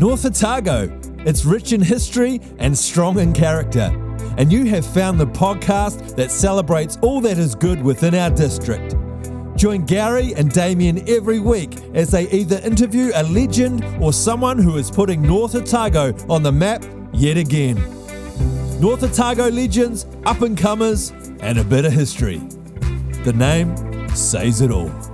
North Otago. It's rich in history and strong in character. And you have found the podcast that celebrates all that is good within our district. Join Gary and Damien every week as they either interview a legend or someone who is putting North Otago on the map yet again. North Otago legends, up and comers, and a bit of history. The name says it all.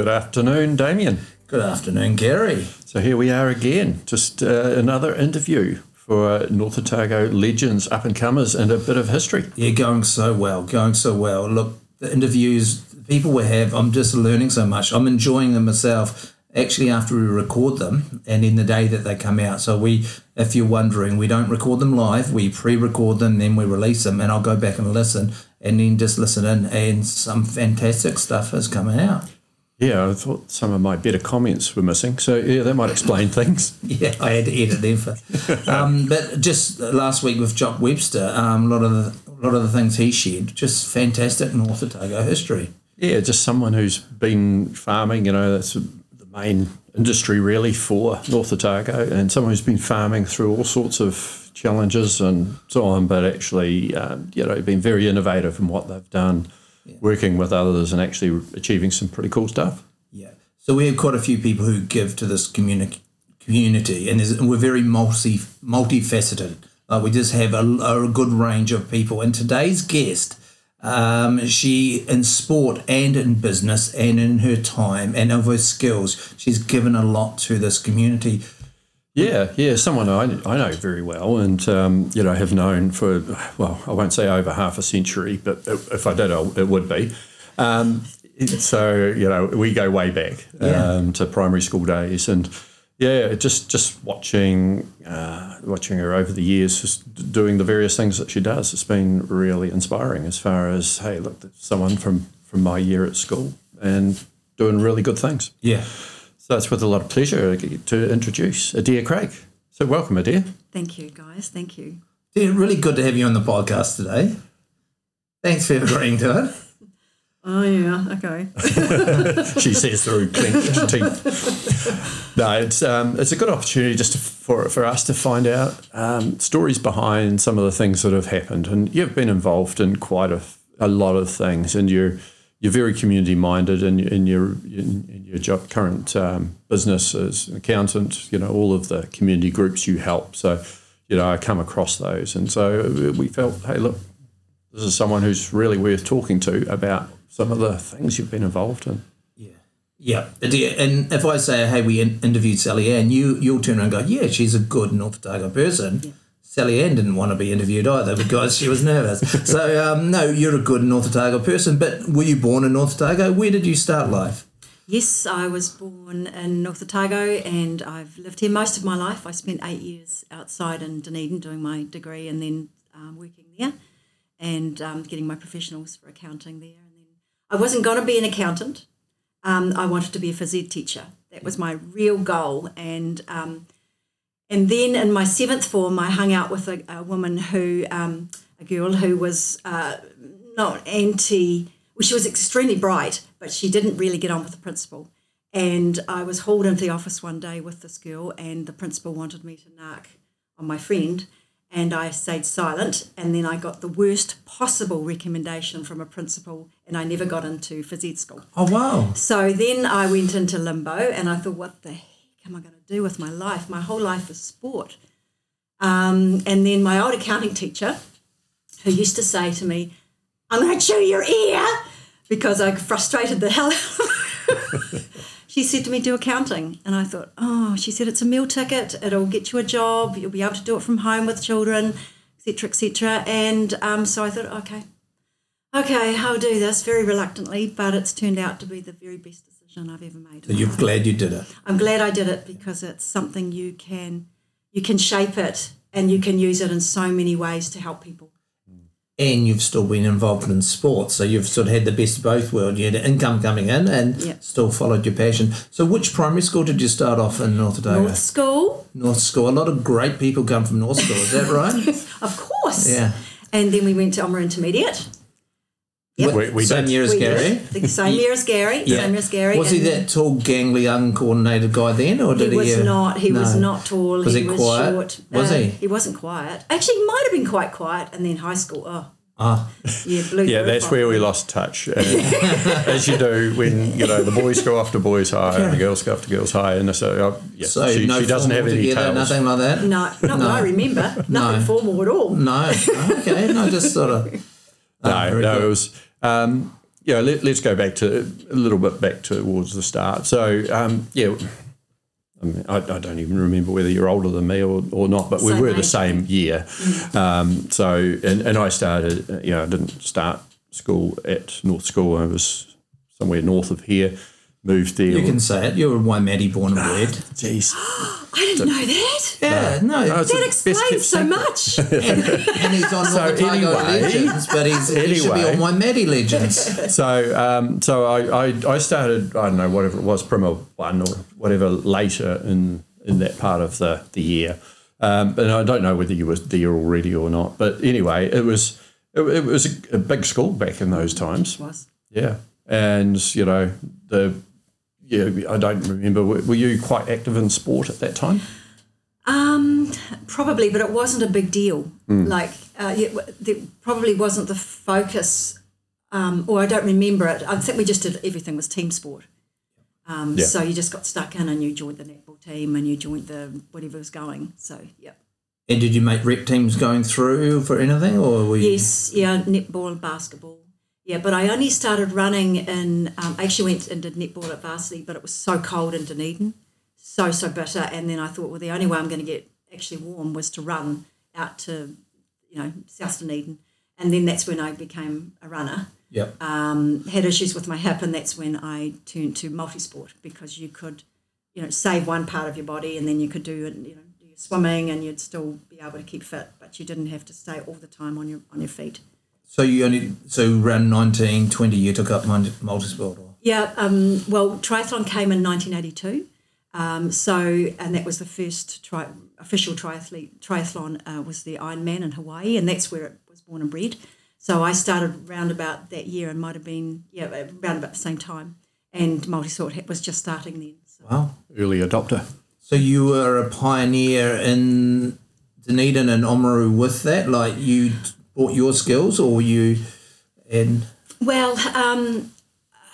Good afternoon, Damien. Good afternoon, Gary. So here we are again, just uh, another interview for uh, North Otago legends, up and comers, and a bit of history. Yeah, going so well, going so well. Look, the interviews, the people we have, I'm just learning so much. I'm enjoying them myself. Actually, after we record them, and in the day that they come out. So we, if you're wondering, we don't record them live. We pre-record them, then we release them, and I'll go back and listen, and then just listen in, and some fantastic stuff is coming out. Yeah, I thought some of my better comments were missing. So yeah, that might explain things. Yeah, I had to edit them for. Um, but just last week with Jock Webster, um, a lot of the a lot of the things he shared, just fantastic North Otago history. Yeah, just someone who's been farming. You know, that's the main industry really for North Otago, and someone who's been farming through all sorts of challenges and so on, but actually, um, you know, been very innovative in what they've done working with others and actually achieving some pretty cool stuff. Yeah. So we have quite a few people who give to this community, community, and, and we're very multi multifaceted. Like we just have a, a good range of people. And today's guest, um, she in sport and in business and in her time and of her skills, she's given a lot to this community. Yeah, yeah, someone I, I know very well, and um, you know have known for well, I won't say over half a century, but if I did, it would be. Um, so you know, we go way back Yeah. um, to primary school days, and yeah, just just watching uh, watching her over the years, just doing the various things that she does, it's been really inspiring. As far as hey, look, there's someone from from my year at school and doing really good things. Yeah. So it's with a lot of pleasure to introduce Adair Craik. So welcome, Adair. Thank you, guys. Thank you. Yeah, really good to have you on the podcast today. Thanks for agreeing to it. Oh yeah, okay. she says through clenched teeth. No, it's um, it's a good opportunity just to, for for us to find out um, stories behind some of the things that have happened, and you've been involved in quite a, a lot of things, and you're you're very community minded in, in your in, in your job, current um, business as an accountant. You know all of the community groups you help. So you know I come across those, and so we felt, hey, look, this is someone who's really worth talking to about some of the things you've been involved in. Yeah. Yeah. And if I say, hey, we interviewed Sally Ann, you, you'll turn around and go, yeah, she's a good North Otago person. Sally Ann didn't want to be interviewed either because she was nervous. so, um, no, you're a good North Otago person, but were you born in North Otago? Where did you start life? Yes, I was born in North Otago and I've lived here most of my life. I spent eight years outside in Dunedin doing my degree and then um, working there and um, getting my professionals for accounting there. And then I wasn't going to be an accountant. Um, I wanted to be a phys ed teacher. That was my real goal. And um, and then in my seventh form, I hung out with a, a woman who, um, a girl who was uh, not anti, well, she was extremely bright, but she didn't really get on with the principal. And I was hauled into the office one day with this girl, and the principal wanted me to narc on my friend. And I stayed silent, and then I got the worst possible recommendation from a principal, and I never got into phys ed school. Oh, wow. So then I went into limbo and I thought, what the am I going to do with my life? My whole life is sport. Um, and then my old accounting teacher, who used to say to me, I'm going to chew your ear because I frustrated the hell out of she said to me, do accounting. And I thought, oh, she said, it's a meal ticket. It'll get you a job. You'll be able to do it from home with children, etc., etc. And um, so I thought, okay, okay, I'll do this very reluctantly, but it's turned out to be the very best decision I've ever made. So you're glad you did it. I'm glad I did it because it's something you can you can shape it and you can use it in so many ways to help people. And you've still been involved in sports, so you've sort of had the best of both worlds. You had income coming in and Yeah. still followed your passion. So, which primary school did you start off in North Otago? North School, North School. A lot of great people come from North School. Is that right? of course. Yeah. And then we went to Oamaru Intermediate. Yep. We, we Same did. year as We Gary. did. Same year as Gary. Same year as Gary. Was he that tall, gangly, uncoordinated guy then, or He did he? was uh, not. He was not tall. Was he, he was quiet? short. Was Uh, he? He wasn't quiet. Actually, he might have been quite quiet. And then high school. Oh, Ah, yeah, blew Yeah, that's roof where we lost touch, And as you do when you know the boys go off to boys high and the girls go off to girls high, and so uh, yeah, so she, no she doesn't have any together, tails. nothing like that. No, not that I remember. Nothing No. formal at all. No. Okay. No, just sort of. No, Ah, no, good. it was. Um, yeah, let, us go back to a little bit back towards the start. So, um, yeah, I, mean, I, I don't even remember whether you're older than me or, or not, but we Same were the same year. Um, so, and, and I started, you know, I didn't start school at North School. I was somewhere north of here, moved there. You can say it. You were Waimate born and bred. Jeez. I didn't know that. Yeah. No. No, That explains so much. and he's on So North Otago anyway- Legends, but he's, he should be Anyway. on Waimate Legends. So, um, so I, I, I started, I don't know, whatever it was, Primer 1 or whatever later in, in that part of the, the year. Um, and I don't know whether you were there already or not. But anyway, it was it, it was a, a big school back in those times. was. Yeah. And, you know, the, yeah, I don't remember. Were, were you quite active in sport at that time? Um, probably, but it wasn't a big deal. Hmm. Like, uh, it, there probably wasn't the focus, um, or I don't remember it. I think we just did everything was team sport. Um, Yeah. So you just got stuck in and you joined the netball team and you joined the whatever was going. So, yeah. And did you make rep teams going through for anything, or were you? Yes, yeah, netball and basketball. Yeah, but I only started running in, um, I actually went and did netball at varsity, but it was so cold in Dunedin, so, so bitter. And then I thought, well, the only way I'm going to get actually warm was to run out to, you know, South Dunedin. And then that's when I became a runner. Yep. Um, had issues with my hip, and that's when I turned to multisport because you could, you know, save one part of your body, and then you could do, you know, do your swimming, and you'd still be able to keep fit, but you didn't have to stay all the time on your on your feet. So you only so around 19, 20, you took up multi- multisport. Or? Yeah, um, well, triathlon came in 1982. Um, so, and that was the first tri- official triathlete, triathlon uh, was the Ironman in Hawaii, and that's where it was born and bred. So I started round about that year and might have been, yeah, around about the same time. And multi-sport ha- was just starting then. So. Wow. Early adopter. So you were a pioneer in Dunedin and Oamaru with that. Like you brought your skills, or you and Well, um,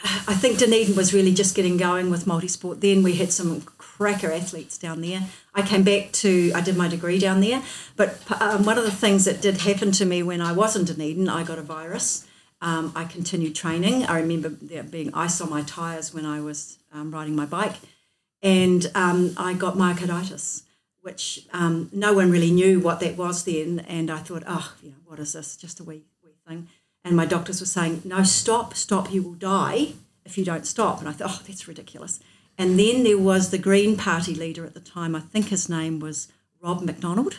I think Dunedin was really just getting going with multisport. Then we had some cracker athletes down there. I came back to, I did my degree down there. But um, one of the things that did happen to me when I was in Dunedin, I got a virus. Um, I continued training. I remember there being ice on my tyres when I was um, riding my bike. And um, I got myocarditis, which um, no one really knew what that was then. And I thought, oh, you know, what is this? Just a wee, wee thing. And my doctors were saying, no, stop, stop, you will die if you don't stop. And I thought, oh, that's ridiculous. And then there was the Green Party leader at the time, I think his name was Rob McDonald,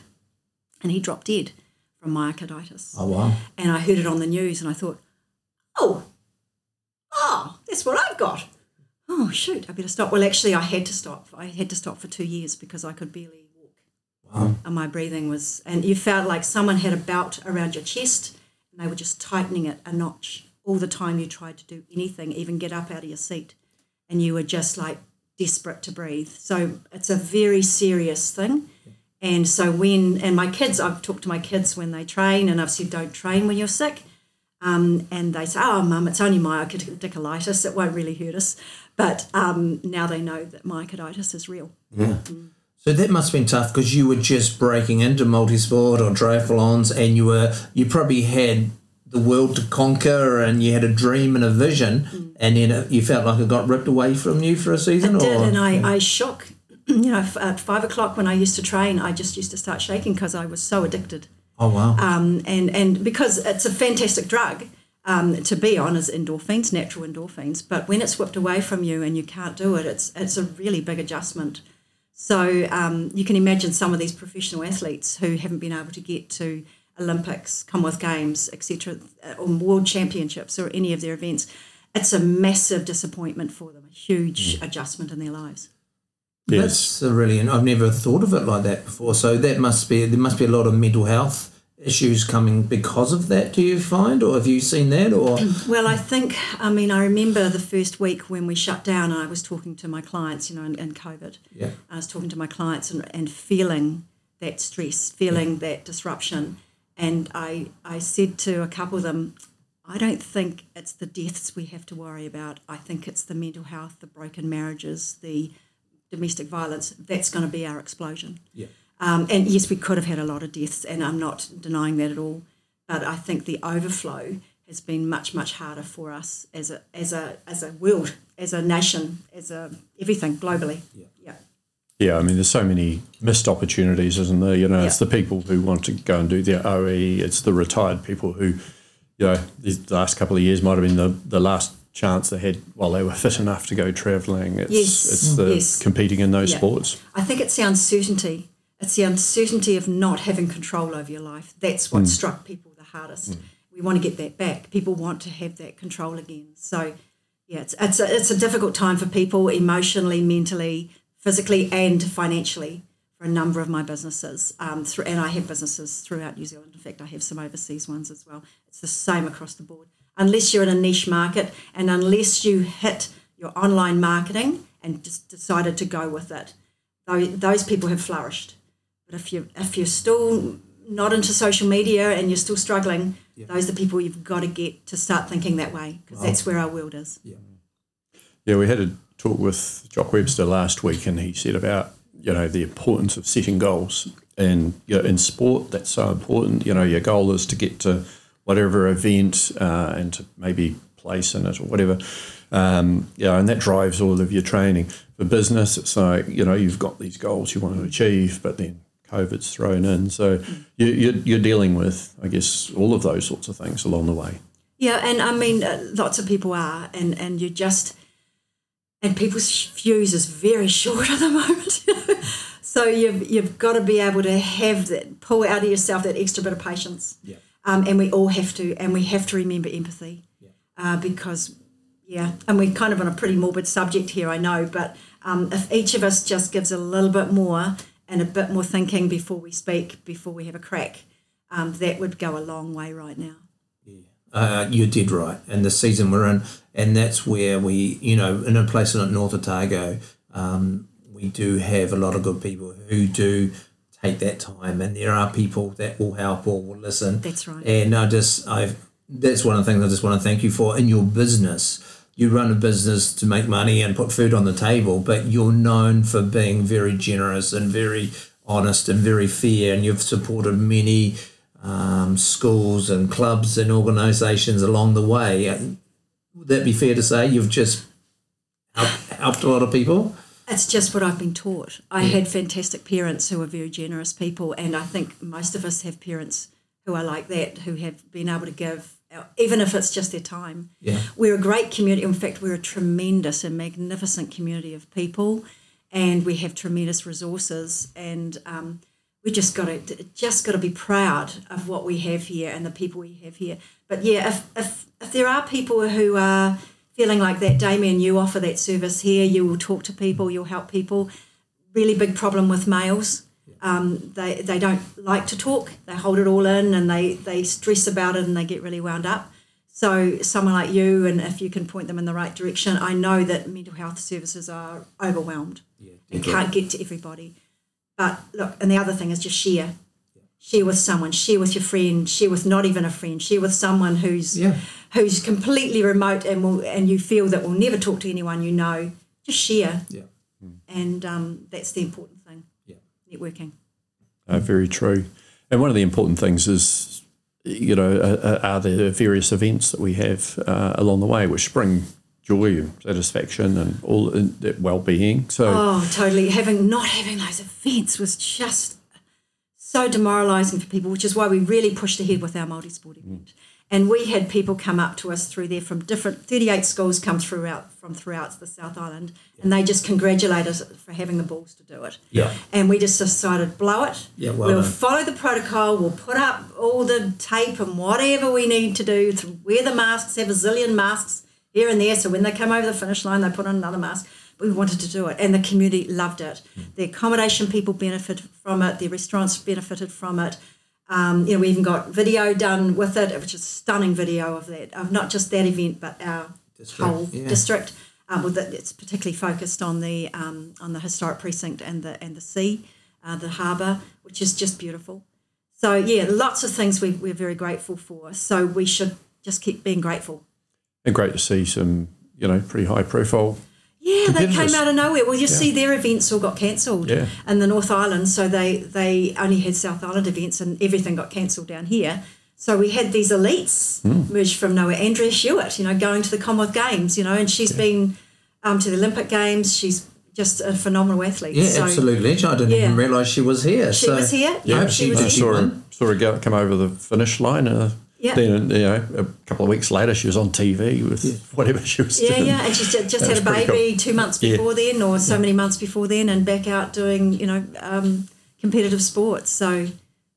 and he dropped dead from myocarditis. oh wow, And I heard it on the news and I thought, oh, oh, that's what I've got. Oh, shoot, I better stop. Well, actually, I had to stop. I had to stop for two years because I could barely. Wow. And my breathing was, and you felt like someone had a belt around your chest and they were just tightening it a notch all the time you tried to do anything, even get up out of your seat. And you were just like desperate to breathe. So it's a very serious thing. And so when, and my kids, I've talked to my kids when they train and I've said, don't train when you're sick. Um, and they say, oh, mum, it's only myocarditis. It won't really hurt us. But um, now they know that myocarditis is real. So that must have been tough because you were just breaking into multisport or triathlons, and you were you probably had the world to conquer, and you had a dream and a vision, and then it, you felt like it got ripped away from you for a season. It did, and I, I shook. You know, at five o'clock when I used to train, I just used to start shaking because I was so addicted. oh wow, Um, and and because it's a fantastic drug um, to be on is endorphins, natural endorphins. But when it's whipped away from you and you can't do it, it's it's a really big adjustment. So um, you can imagine some of these professional athletes who haven't been able to get to Olympics, Commonwealth Games, etc., or World Championships or any of their events. It's a massive disappointment for them, a huge adjustment in their lives. Yes. that's a really. I've never thought of it like that before. So that must be there must be a lot of mental health issues coming because of that? Do you find, or have you seen that, or Well, I think, I mean, I remember the first week when we shut down, I was talking to my clients, you know, in, in COVID. Yeah. I was talking to my clients and, and feeling that stress, feeling that disruption. And I, I said to a couple of them, I don't think it's the deaths we have to worry about. I think it's the mental health, the broken marriages, the domestic violence. That's going to be our explosion. yeah, Um, and yes, we could have had a lot of deaths, and I'm not denying that at all. But I think the overflow has been much, much harder for us as a as a as a world, as a nation, as a everything globally. Yeah. yeah. Yeah, I mean, there's so many missed opportunities, isn't there? You know, it's the people who want to go and do their OE. It's the retired people who, you know, these last couple of years might have been the, the last chance they had while they were fit enough to go travelling. It's, Yes. it's the Yes. competing in those Yeah. sports. I think it's the uncertainty. It's the uncertainty of not having control over your life. That's what struck people the hardest. We want to get that back. People want to have that control again. So, yeah, it's it's a, it's a difficult time for people emotionally, mentally, physically, and financially for a number of my businesses. Um, through, and I have businesses throughout New Zealand. In fact, I have some overseas ones as well. It's the same across the board. Unless you're in a niche market and unless you hit your online marketing and just decided to go with it, those people have flourished. But if you if you're still not into social media and you're still struggling, those are the people you've got to get to start thinking that way because that's where our world is. Yeah, we had a talk with Jock Webster last week, and he said about you know the importance of setting goals, and you know, in sport that's so important. You know, your goal is to get to whatever event uh, and to maybe place in it or whatever. Um, you know, and that drives all of your training. For business, it's like you know you've got these goals you want to achieve, but then COVID's thrown in, so you, you're, you're dealing with, I guess, all of those sorts of things along the way. Yeah, and I mean, uh, lots of people are, and and you just, and people's fuse is very short at the moment. so you've you've got to be able to have that, pull out of yourself that extra bit of patience. Yeah. Um, and we all have to, and we have to remember empathy, uh, because, yeah, and we're kind of on a pretty morbid subject here, I know, but um, if each of us just gives a little bit more and a bit more thinking before we speak, before we have a crack, um, that would go a long way right now. uh, you did right, and the season we're in, and that's where we, you know, in a place like North Otago, um, we do have a lot of good people who do take that time, and there are people that will help or will listen. That's right. And I just, I've, that's one of the things I just want to thank you for in your business. You run a business to make money and put food on the table, but you're known for being very generous and very honest and very fair, and you've supported many um, schools and clubs and organisations along the way. Would that be fair to say? You've just helped, helped a lot of people. It's just what I've been taught. I had fantastic parents who were very generous people, and I think most of us have parents who are like that, who have been able to give, even if it's just their time. Yeah. We're a great community. In fact, we're a tremendous and magnificent community of people, and we have tremendous resources, and um, we just got to just got to be proud of what we have here and the people we have here. But yeah, if if, if there are people who are feeling like that, Damien, you offer that service here. You will talk to people. You'll help people. Really big problem with males. Um, they they don't like to talk. They hold it all in and they they stress about it and they get really wound up. So someone like you, and if you can point them in the right direction, I know that mental health services are overwhelmed yeah, and can't get to everybody. But look, and the other thing is just share. Share with someone, share with your friend, share with not even a friend, share with someone who's Yeah. who's completely remote and will and you feel that will never talk to anyone you know. Just share, Yeah. and um, that's the important Networking. Uh, very true. And one of the important things is, you know, uh, are the various events that we have uh, along the way which bring joy and satisfaction and all uh, that well-being. So Oh, totally. Having not having those events was just so demoralising for people, which is why we really pushed ahead with our multi-sport event. And we had people come up to us through there from different 38 schools come throughout from throughout the South Island, and they just congratulate us for having the balls to do it. Yeah. And we just decided, blow it. Yeah, well we'll done. follow the protocol. We'll put up all the tape and whatever we need to do. To wear the masks, have a zillion masks here and there. So when they come over the finish line, they put on another mask. We wanted to do it, and the community loved it. Hmm. The accommodation people benefited from it. The restaurants benefited from it. Um, you know, we even got video done with it, which is stunning video of that, of not just that event, but our District, whole yeah. district. Um, with it, it's particularly focused on the um, on the historic precinct and the and the sea, uh, the harbour, which is just beautiful. So yeah, lots of things we, we're very grateful for. So we should just keep being grateful. And great to see some, you know, pretty high profile. Yeah, they came out of nowhere. Well, you see, their events all got cancelled Yeah. in the North Island, so they they only had South Island events, and everything got cancelled down here. So we had these elites Hmm. merged from nowhere. Andrea Hewitt, you know, going to the Commonwealth Games, you know, and she's been um, to the Olympic Games. She's just a phenomenal athlete. Yeah, so absolutely. I didn't Yeah. even realise she was here. She so was here. Yeah, hope she was here. Saw her, win. saw her go, come over the finish line. Uh, Yeah. Then, you know, a couple of weeks later, she was on TV with whatever she was Yeah, doing. yeah, and she just, That had a baby cool. two months Yeah. before then, or so many months before then, and back out doing you know um, competitive sports. So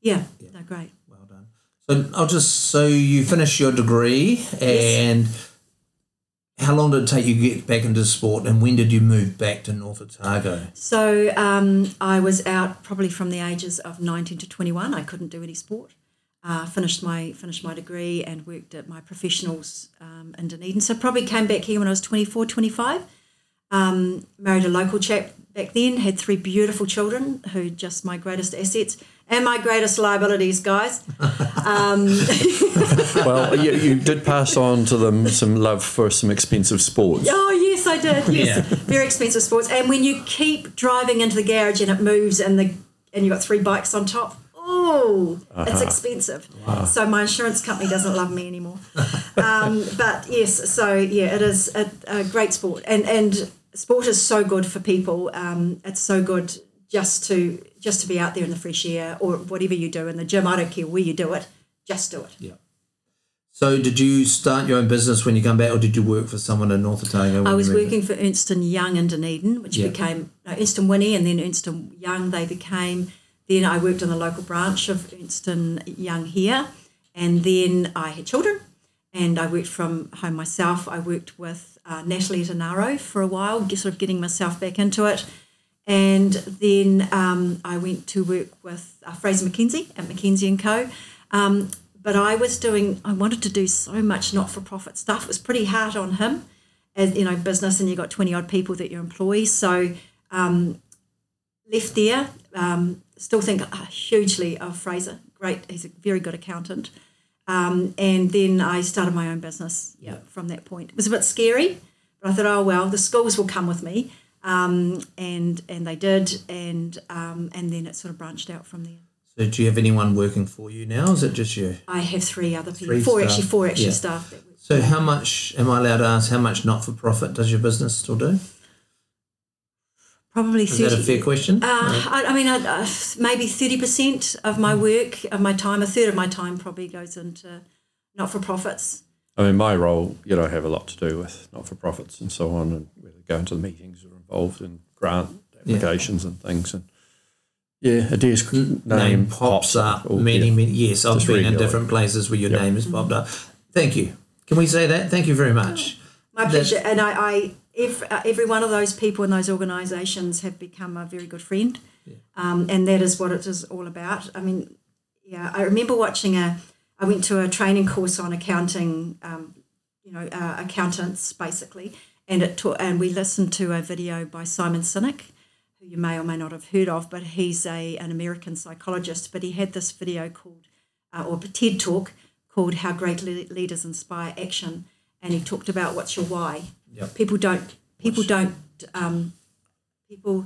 yeah, no, great. Well done. So I'll just so you finish your degree and how long did it take you to get back into sport and when did you move back to North Otago? So um, I was out probably from the ages of 19 to 21. I couldn't do any sport. Uh, finished my finished my degree and worked at my professionals um, in Dunedin. So probably came back here when I was 24, 25. Um, married a local chap back then. Had three beautiful children who just my greatest assets and my greatest liabilities, guys. Well, you, you did pass on to them some love for some expensive sports. Oh yes, I did. Yes, Yeah. very expensive sports. And when you keep driving into the garage and it moves, and the and you've got three bikes on top, oh, it's expensive. So my insurance company doesn't love me anymore. um, but yes, so yeah, it is a, a great sport, and and sport is so good for people. Um, it's so good just to just to be out there in the fresh air or whatever you do in the gym. I don't care where you do it, just do it. Yeah. So did you start your own business when you come back or did you work for someone in North Otago? I was working for Ernst and Young in Dunedin, which Yeah. became no, Ernst and Whinney, and then Ernst and Young. They became. Then I worked in the local branch of Ernst and Young here, and then I had children, and I worked from home myself. I worked with uh, Natalie Tanaro for a while, sort of getting myself back into it, and then um, I went to work with uh, Fraser McKenzie at McKenzie and Co. Um, but I was doing, I wanted to do so much not for profit stuff. It was pretty hard on him as you know business and you've got 20 odd people that you employ so um, left there um, still think uh, hugely of fraser great he's a very good accountant um, and then i started my own business yeah, from that point it was a bit scary but i thought oh well the schools will come with me um, and and they did and um, and then it sort of branched out from there So do you have anyone working for you now? Is it just you? i have three other people Three four staff. actually four actually Yeah. staff that. So how much am I allowed to ask how much not for profit does your business still do? Probably Is 30 that a fair question? Uh, I, I mean, I, uh, maybe thirty percent of my work, of my time, a third of my time probably goes into not for profits. I mean, my role, you know, I have a lot to do with not for profits and so on, and whether going to the meetings or involved in grant applications and things. And yeah, Adair's name, name pops up Oh, many, yeah. many. Yes, I've Just been in different places where your Yep. name has popped up. Thank you. Can we say that? Thank you very much. My pleasure. And I, I every, uh, every one of those people in those organisations have become a very good friend, um, and that is what it is all about. I mean, yeah, I remember watching a. I went to a training course on accounting, um, you know, uh, accountants basically, and it taught, and we listened to a video by Simon Sinek, who you may or may not have heard of, but he's a an American psychologist. But he had this video called, uh, or a TED talk called "How Great Le- Leaders Inspire Action," and he talked about what's your why. Yep. People don't. People don't. Um, people.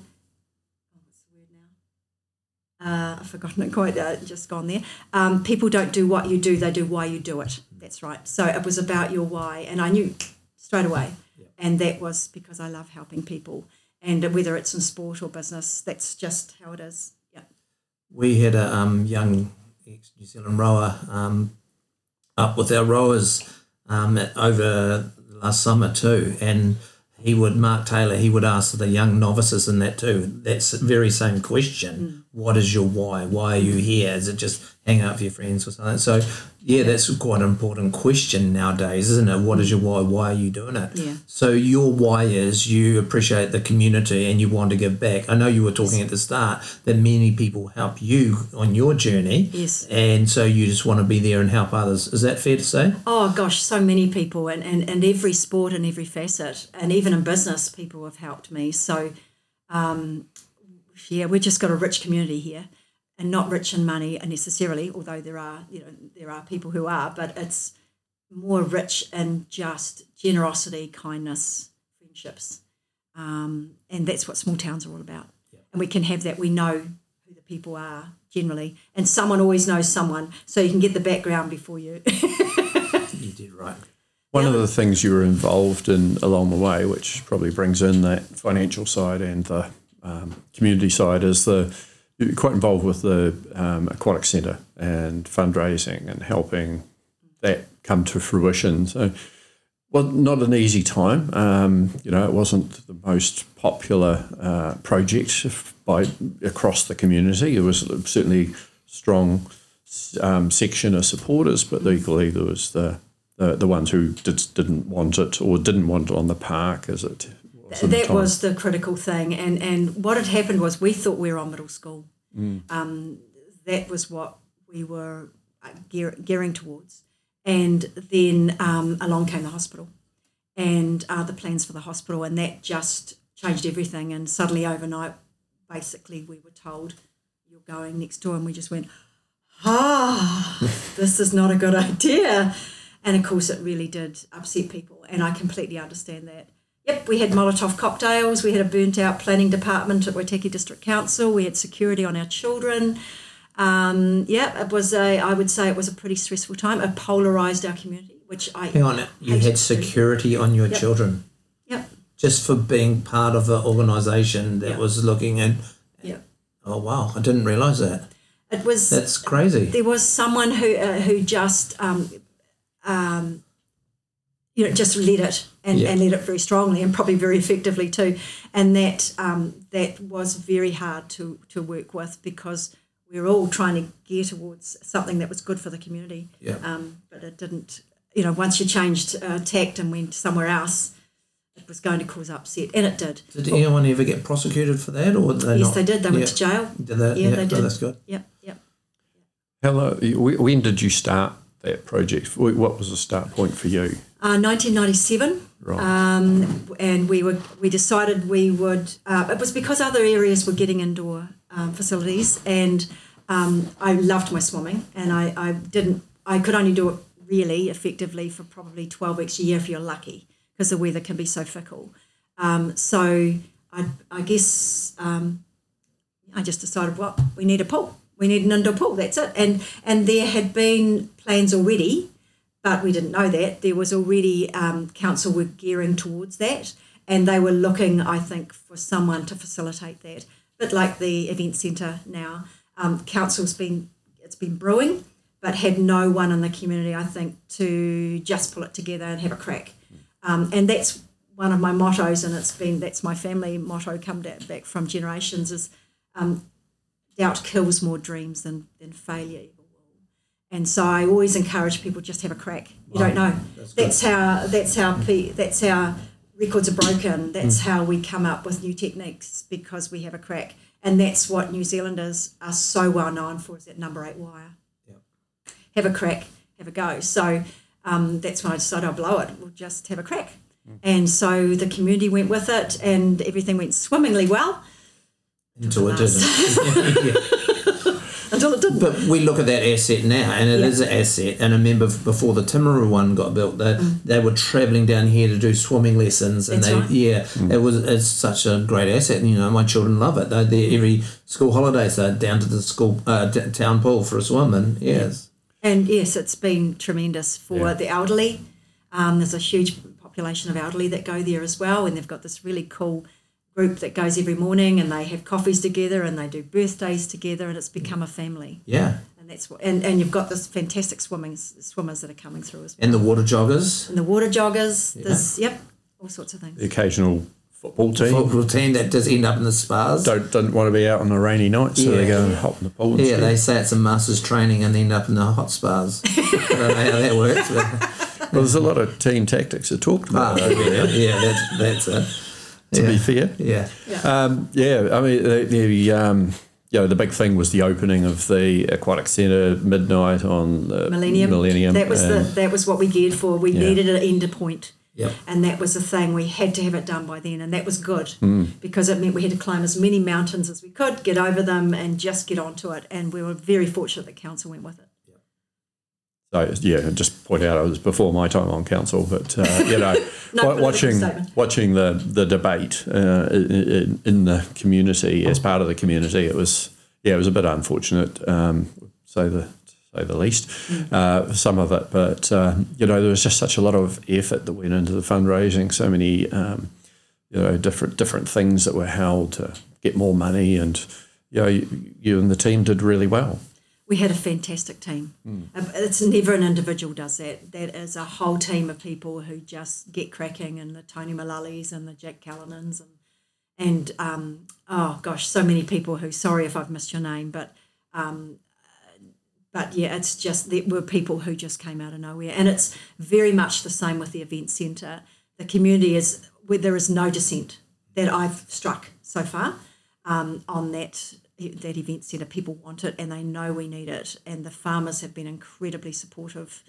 Oh, what's the word now? Uh, I've forgotten it quite. Uh, just gone there. Um, people don't do what you do; they do why you do it. That's right. So it was about your why, and I knew straight away, and that was because I love helping people, and whether it's in sport or business, that's just how it is. Yeah. We had a um, young ex New Zealand rower um, up with our rowers um, over last summer too, and he would Mark Taylor. He would ask the young novices in that too. That's very same question. What is your why? Why are you here? Is it just hang out with your friends or something. So yeah, that's quite an important question nowadays, isn't it? What is your why? Why are you doing it? Yeah. So your why is you appreciate the community and you want to give back. I know you were talking at the start that many people help you on your journey. Yes. And so you just want to be there and help others. Is that fair to say? Oh gosh, so many people, and, and, and every sport and every facet, and even in business, people have helped me. So, um, yeah, we've just got a rich community here, and not rich in money necessarily, although there are you know there are people who are, but it's more rich in just generosity, kindness, friendships, um, and that's what small towns are all about. And we can have that. We know who the people are generally, and someone always knows someone, so you can get the background before you. You did right. One of the things you were involved in along the way, which probably brings in that financial side and the um, community side, is the quite involved with the um, aquatic centre and fundraising and helping that come to fruition. So, well, not an easy time. Um, you know, it wasn't the most popular uh, project by across the community. There was certainly strong um, section of supporters, but equally there was the the, the ones who did, didn't want it or didn't want it on the park as it that time. was the critical thing and and what had happened was we thought we were on middle school. Um, that was what we were uh, gear, gearing towards. And then um, along came the hospital and uh, the plans for the hospital and that just changed everything. And suddenly overnight basically we were told you're going next door and we just went ah this is not a good idea. And of course it really did upset people and i completely understand that Yep, we had Molotov cocktails. We had a burnt out planning department at Waitaki District Council. We had security on our children. Um, yeah, it was a. I would say it was a pretty stressful time. It polarised our community, which I Hang on, you had security on your Yep. children Yep, just for being part of an organisation that Yeah. was looking at. yep. Oh wow, I didn't realise that. It was. That's crazy. there was someone who uh, who just um, um, you know just led it and, Yeah. and led it very strongly and probably very effectively too and that um, that was very hard to to work with because we were all trying to gear towards something that was good for the community Yeah. um, but it didn't you know once you changed uh, tact and went somewhere else it was going to cause upset and it did Did anyone ever get prosecuted for that, or did they yes not? they did they went to jail Did they? yeah, they oh, did that's good. yep yep Hello. When did you start that project? What was the start point for you? Uh, 1997, Right. um, and we were we decided we would. Uh, it was because other areas were getting indoor um, facilities, and um, I loved my swimming, and I, I didn't. I could only do it really effectively for probably 12 weeks a year if you're lucky, because the weather can be so fickle. Um, so I, I guess um, I just decided, well, we need a pool. We need an indoor pool. That's it. And and there had been plans already, but we didn't know that there was already um, council were gearing towards that, and they were looking, I think, for someone to facilitate that. But like the event centre now, um, council's been it's been brewing, but had no one in the community, I think, to just pull it together and have a crack. Um, and that's one of my mottos, and it's been that's my family motto, come back from generations, is um, doubt kills more dreams than, than failure. And so I always encourage people just have a crack. You don't know. That's, how that's how pe- that's how records are broken. That's how we come up with new techniques because we have a crack. And that's what New Zealanders are so well known for is that number eight wire. Have a crack, have a go. So um, that's when I decided I'll blow it. We'll just have a crack. And so the community went with it, and everything went swimmingly well Until it didn't. Yeah. until it didn't. But we look at that asset now, and it Yeah. is an asset. And I remember before the Timaru one got built, they, they were travelling down here to do swimming lessons, and Mm. That's they right. yeah, it was it's such a great asset. And, you know, my children love it. They're there every school holidays. They're down to the school uh, d- town pool for a swim, and yes, And yes, it's been tremendous for Yeah. the elderly. Um, there's a huge population of elderly that go there as well, and they've got this really cool group that goes every morning, and they have coffees together, and they do birthdays together, and it's become a family. yeah. And that's what, and, and you've got this fantastic swimming swimmers that are coming through as well. And the water joggers. And the water joggers, there's yep, all sorts of things. The occasional football team football team that does end up in the spas. don't don't want to be out on a rainy night, so they go and hop in the pool. Yeah, instead. they say it's a master's training and end up in the hot spas. I don't know how that works. But, well, there's a lot of team tactics are talked ah, about. over there, yeah, yeah, that's, that's it. To yeah. be fair. Yeah. Um, yeah, I mean, the, the um, you know, the big thing was the opening of the aquatic centre midnight on the Millennium. Millennium. That was the that was what we geared for. We Yeah. needed an end point. Yep. And that was the thing. We had to have it done by then, and that was good Hmm. because it meant we had to climb as many mountains as we could, get over them, and just get onto it. And we were very fortunate that council went with it. So yeah, just point out it was before my time on council, but uh, you know, No watching watching the the debate uh, in, in the community as part of the community, it was yeah, it was a bit unfortunate, um, say the say the least, Mm. uh, some of it, but uh, you know, there was just such a lot of effort that went into the fundraising, so many um, you know different different things that were held to get more money, and you know, you, you and the team did really well. We had a fantastic team. Uh, It's never an individual does that. That is a whole team of people who just get cracking, and the Tony Mullalis and the Jack Callanans and and um, oh gosh, so many people who. Sorry if I've missed your name, but um, but yeah, it's just there were people who just came out of nowhere, and it's very much the same with the event centre. The community is where there is no dissent that I've struck so far um, on that that event centre. People want it, and they know we need it, and the farmers have been incredibly supportive.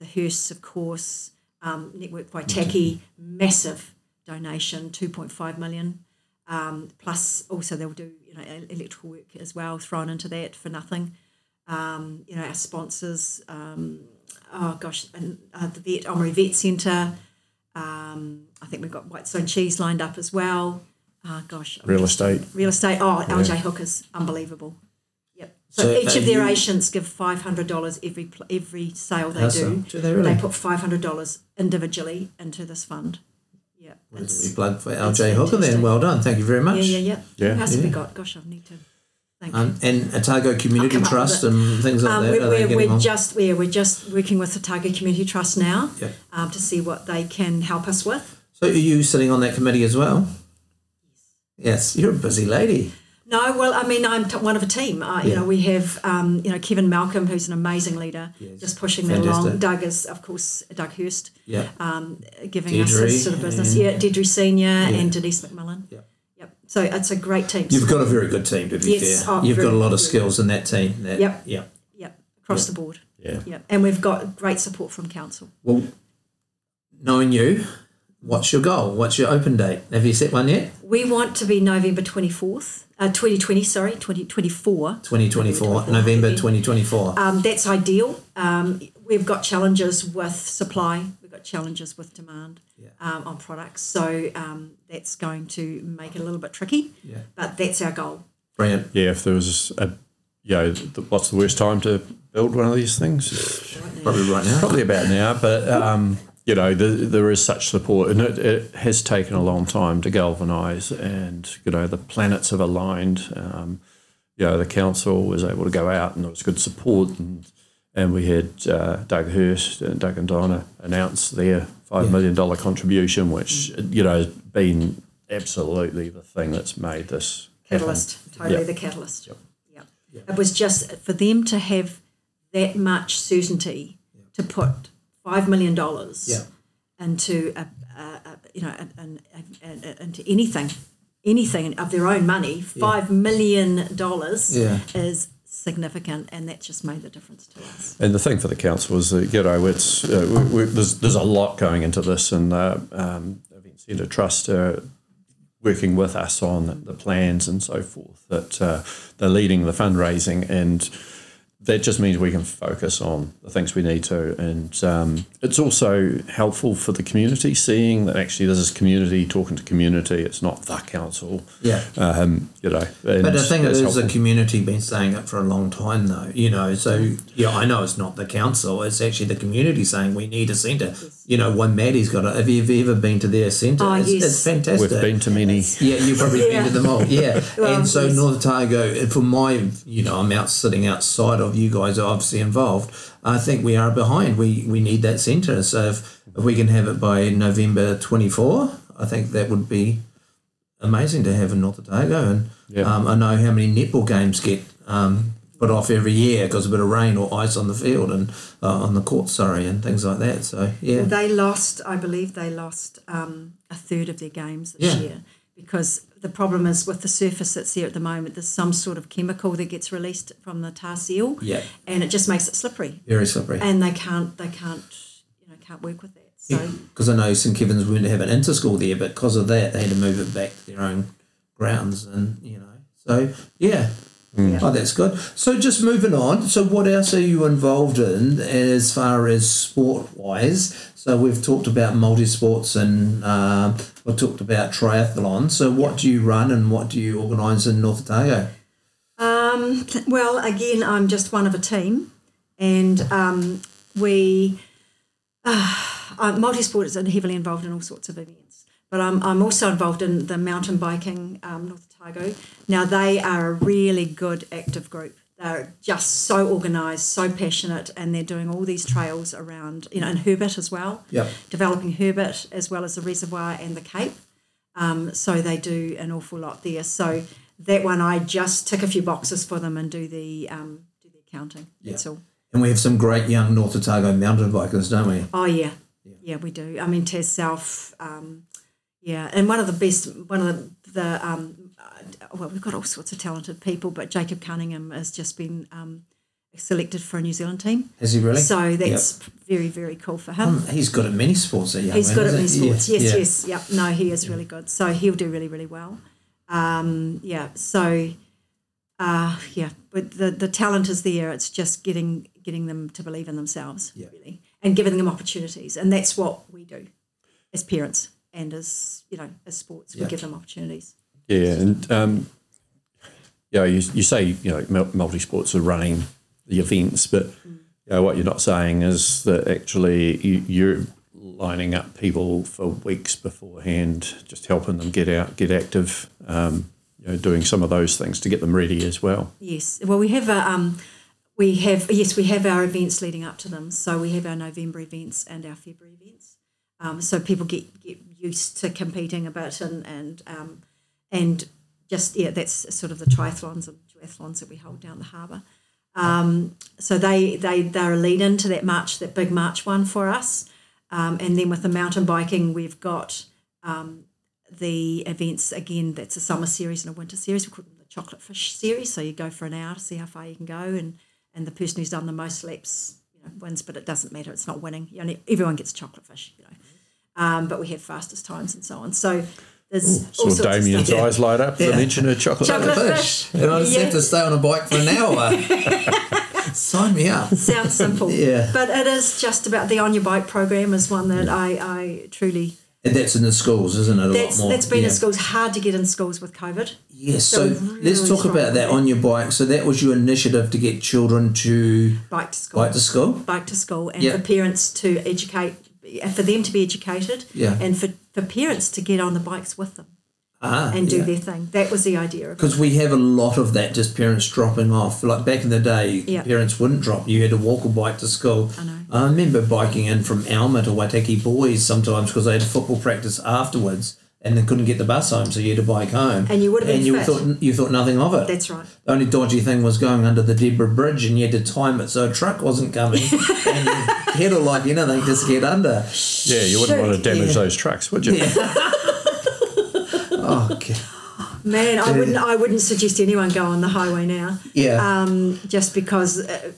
The Hursts, of course, um, Network Waitaki, massive donation, two point five million. Um, plus, also they'll do you know electrical work as well, thrown into that for nothing. Um, you know our sponsors. Um, oh gosh, and uh, the vet Oamaru Vet Centre. Um, I think we've got Whitestone Cheese lined up as well. Uh, gosh, I'm Real just- estate. Real estate. Oh, LJ Hookers, unbelievable. Yep. So, So each of their you- agents give five hundred dollars every every sale they Awesome. do. Do they really? They put five hundred dollars individually into this fund. Yeah. We It's, plug for LJ Hooker then. Well done. Thank you very much. yeah, yeah, yeah. Yeah. Who else have we got? Gosh, I need to. Thank you. Um, and Otago Community I'll come up Trust and things like Um, that. we're are they we're, we're just we're, we're just working with the Otago Community Trust now Yep. um, to see what they can help us with. So are you sitting on that committee as well? Yes, you're a busy lady. No, well, I mean, I'm t- one of a team. Uh, You Yeah. know, we have, um, you know, Kevin Malcolm, who's an amazing leader, Yes. just pushing that along. Doug is, of course, Doug Hurst, Yeah. um, giving us Deirdre his sort of business. and- Yeah, Deirdre Senior and Denise McMillan. Yeah. Yep. So it's a great team. You've got a very good team, to be Yes, fair. oh, You've got a lot of very skills in that team. That, Yep. Yeah. Yep. Across the board. Yeah. Yep. And we've got great support from council. Well, knowing you, what's your goal? What's your open date? Have you set one yet? We want to be November 24th, uh, 2020, sorry, 2024. 2024, November 2024. Um, that's ideal. Um, we've got challenges with supply. We've got challenges with demand um, on products. So um, that's going to make it a little bit tricky. Yeah. But that's our goal. Brilliant. Yeah, if there was a, you know, the, what's the worst time to build one of these things? Probably right now. Probably about now, but um, you know, the, there is such support, and it, it has taken a long time to galvanise, and you know, the planets have aligned. Um, you know, the council was able to go out, and there was good support, and and we had uh, Doug Hurst and Doug and Donna announce their five million dollar contribution, which you know has been absolutely the thing that's made this happen. Catalyst, totally Yep. the catalyst. Yep. It was just for them to have that much certainty to put $5 million Yeah. into a, a, a you know an- into anything anything of their own money five million dollars Yeah. is significant and that just made the difference to us And the thing for the council was that you know it's uh, we, we, there's there's a lot going into this, and uh, um, Event Centre Trust are working with us on the, the plans and so forth. That uh, they're leading the fundraising, and that just means we can focus on the things we need to. And um, it's also helpful for the community seeing that actually this is community talking to community. It's not the council. Yeah. Um, you know. and But the thing that's is, helpful. the community been saying it for a long time, though. You know, so yeah, I know it's not the council; it's actually the community saying we need a centre. You know, Waimate's got it. Have you ever been to their centre? Oh, it's, yes. it's fantastic. We've been to many. Yeah, you've probably Yeah. been to them all. Yeah, Well, and so yes. North Otago, for my, you know, I'm out sitting outside of you guys, are obviously involved. I think we are behind. We we need that centre. So if, if we can have it by November 24, I think that would be amazing to have in North Otago. And Yeah. um, I know how many netball games get um, put off every year because of a bit of rain or ice on the field and uh, on the court, sorry, and things like that. So yeah, They lost, I believe, they lost um, a third of their games this Yeah. year because the problem is with the surface that's there at the moment. There's some sort of chemical that gets released from the tar seal, Yeah. and it just makes it slippery, very slippery. and they can't, they can't, you know, can't work with that. So Because I know St Kevin's were going to have an inter school there, but because of that, they had to move it back to their own grounds, and you know, so yeah. Yeah. Oh, that's good. So, just moving on. So, what else are you involved in as far as sport wise? So, we've talked about multi sports and um, we've talked about triathlon. So, what do you run and what do you organise in North Otago? Um, well, again, I'm just one of a team, and um, we uh, uh, multi-sport is heavily involved in all sorts of events. But I'm, I'm also involved in the mountain biking um, North Otago. Now they are a really good active group. They're just so organised, so passionate, and they're doing all these trails around, you know, in Herbert as well. Yep. Developing Herbert as well as the reservoir and the Cape. Um, so they do an awful lot there. So that one, I just tick a few boxes for them and do the um, do the accounting. That's all. And we have some great young North Otago mountain bikers, don't we? Oh yeah. yeah, we do. I mean, Taz Self, um, yeah, and one of the best, one of the, the um, uh, well, we've got all sorts of talented people, but Jacob Cunningham has just been um, selected for a New Zealand team. Has he really? So that's very, very cool for him. He's good at many sports, that young He's man, good at many sports. Yeah, Yes, yeah. yes, yep. No, he is really good. So he'll do really, really well. Um, yeah. So, uh, yeah, but the the talent is there. It's just getting getting them to believe in themselves, really, and giving them opportunities. And that's what we do as parents and as you know as sports. We give them opportunities. Yeah, and um, yeah, you, you say you know multi sports are running the events, but you know, what you're not saying is that actually you, you're lining up people for weeks beforehand, just helping them get out, get active, um, you know, doing some of those things to get them ready as well. Yes. Well, we have a um, we have yes we have our events leading up to them. So we have our November events and our February events. Um, so people get get used to competing a bit and and um, and just yeah that's sort of the triathlons and duathlons that we hold down the harbour. Um, so they they they're a lead into that march that big march one for us. Um, and then with the mountain biking, we've got um, the events again. That's a summer series and a winter series. We call them the chocolate fish series. So you go for an hour to see how far you can go, and and the person who's done the most laps, you know, wins. But it doesn't matter. It's not winning. Only, everyone gets chocolate fish, you know. Um, but we have fastest times and so on. So there's all Saw sorts of Damien's stuff. eyes light up. The mention of chocolate. Chocolate Fish. fish. And I just Yeah. have to stay on a bike for an hour. Sign me up. Sounds simple. Yeah. But it is just about the on your bike program is one that I, I truly And that's in the schools, isn't it? A that's lot more. that's been yeah. in schools hard to get in schools with COVID. Yes. So So, really let's talk about that with on your bike. So that was your initiative to get children to Bike to school. bike to school. bike to school and Yeah. for parents to educate for them to be educated Yeah. and for, for parents to get on the bikes with them Ah, and do yeah. their thing. That was the idea. Because we have a lot of that, just parents dropping off. Like back in the day, Yeah. parents wouldn't drop. You had to walk or bike to school. I know. I remember biking in from Alma to Waitaki Boys sometimes because they had football practice afterwards and then couldn't get the bus home, so you had to bike home. And you would have been and you fit. thought you thought nothing of it. That's right. The only dodgy thing was going under the Deborah Bridge, and you had to time it so a truck wasn't coming, and you pedal like anything just get under. Yeah, you wouldn't want to damage Yeah. those trucks, would you? Oh, okay. Man, I wouldn't I wouldn't suggest anyone go on the highway now. Yeah. Um, just because uh,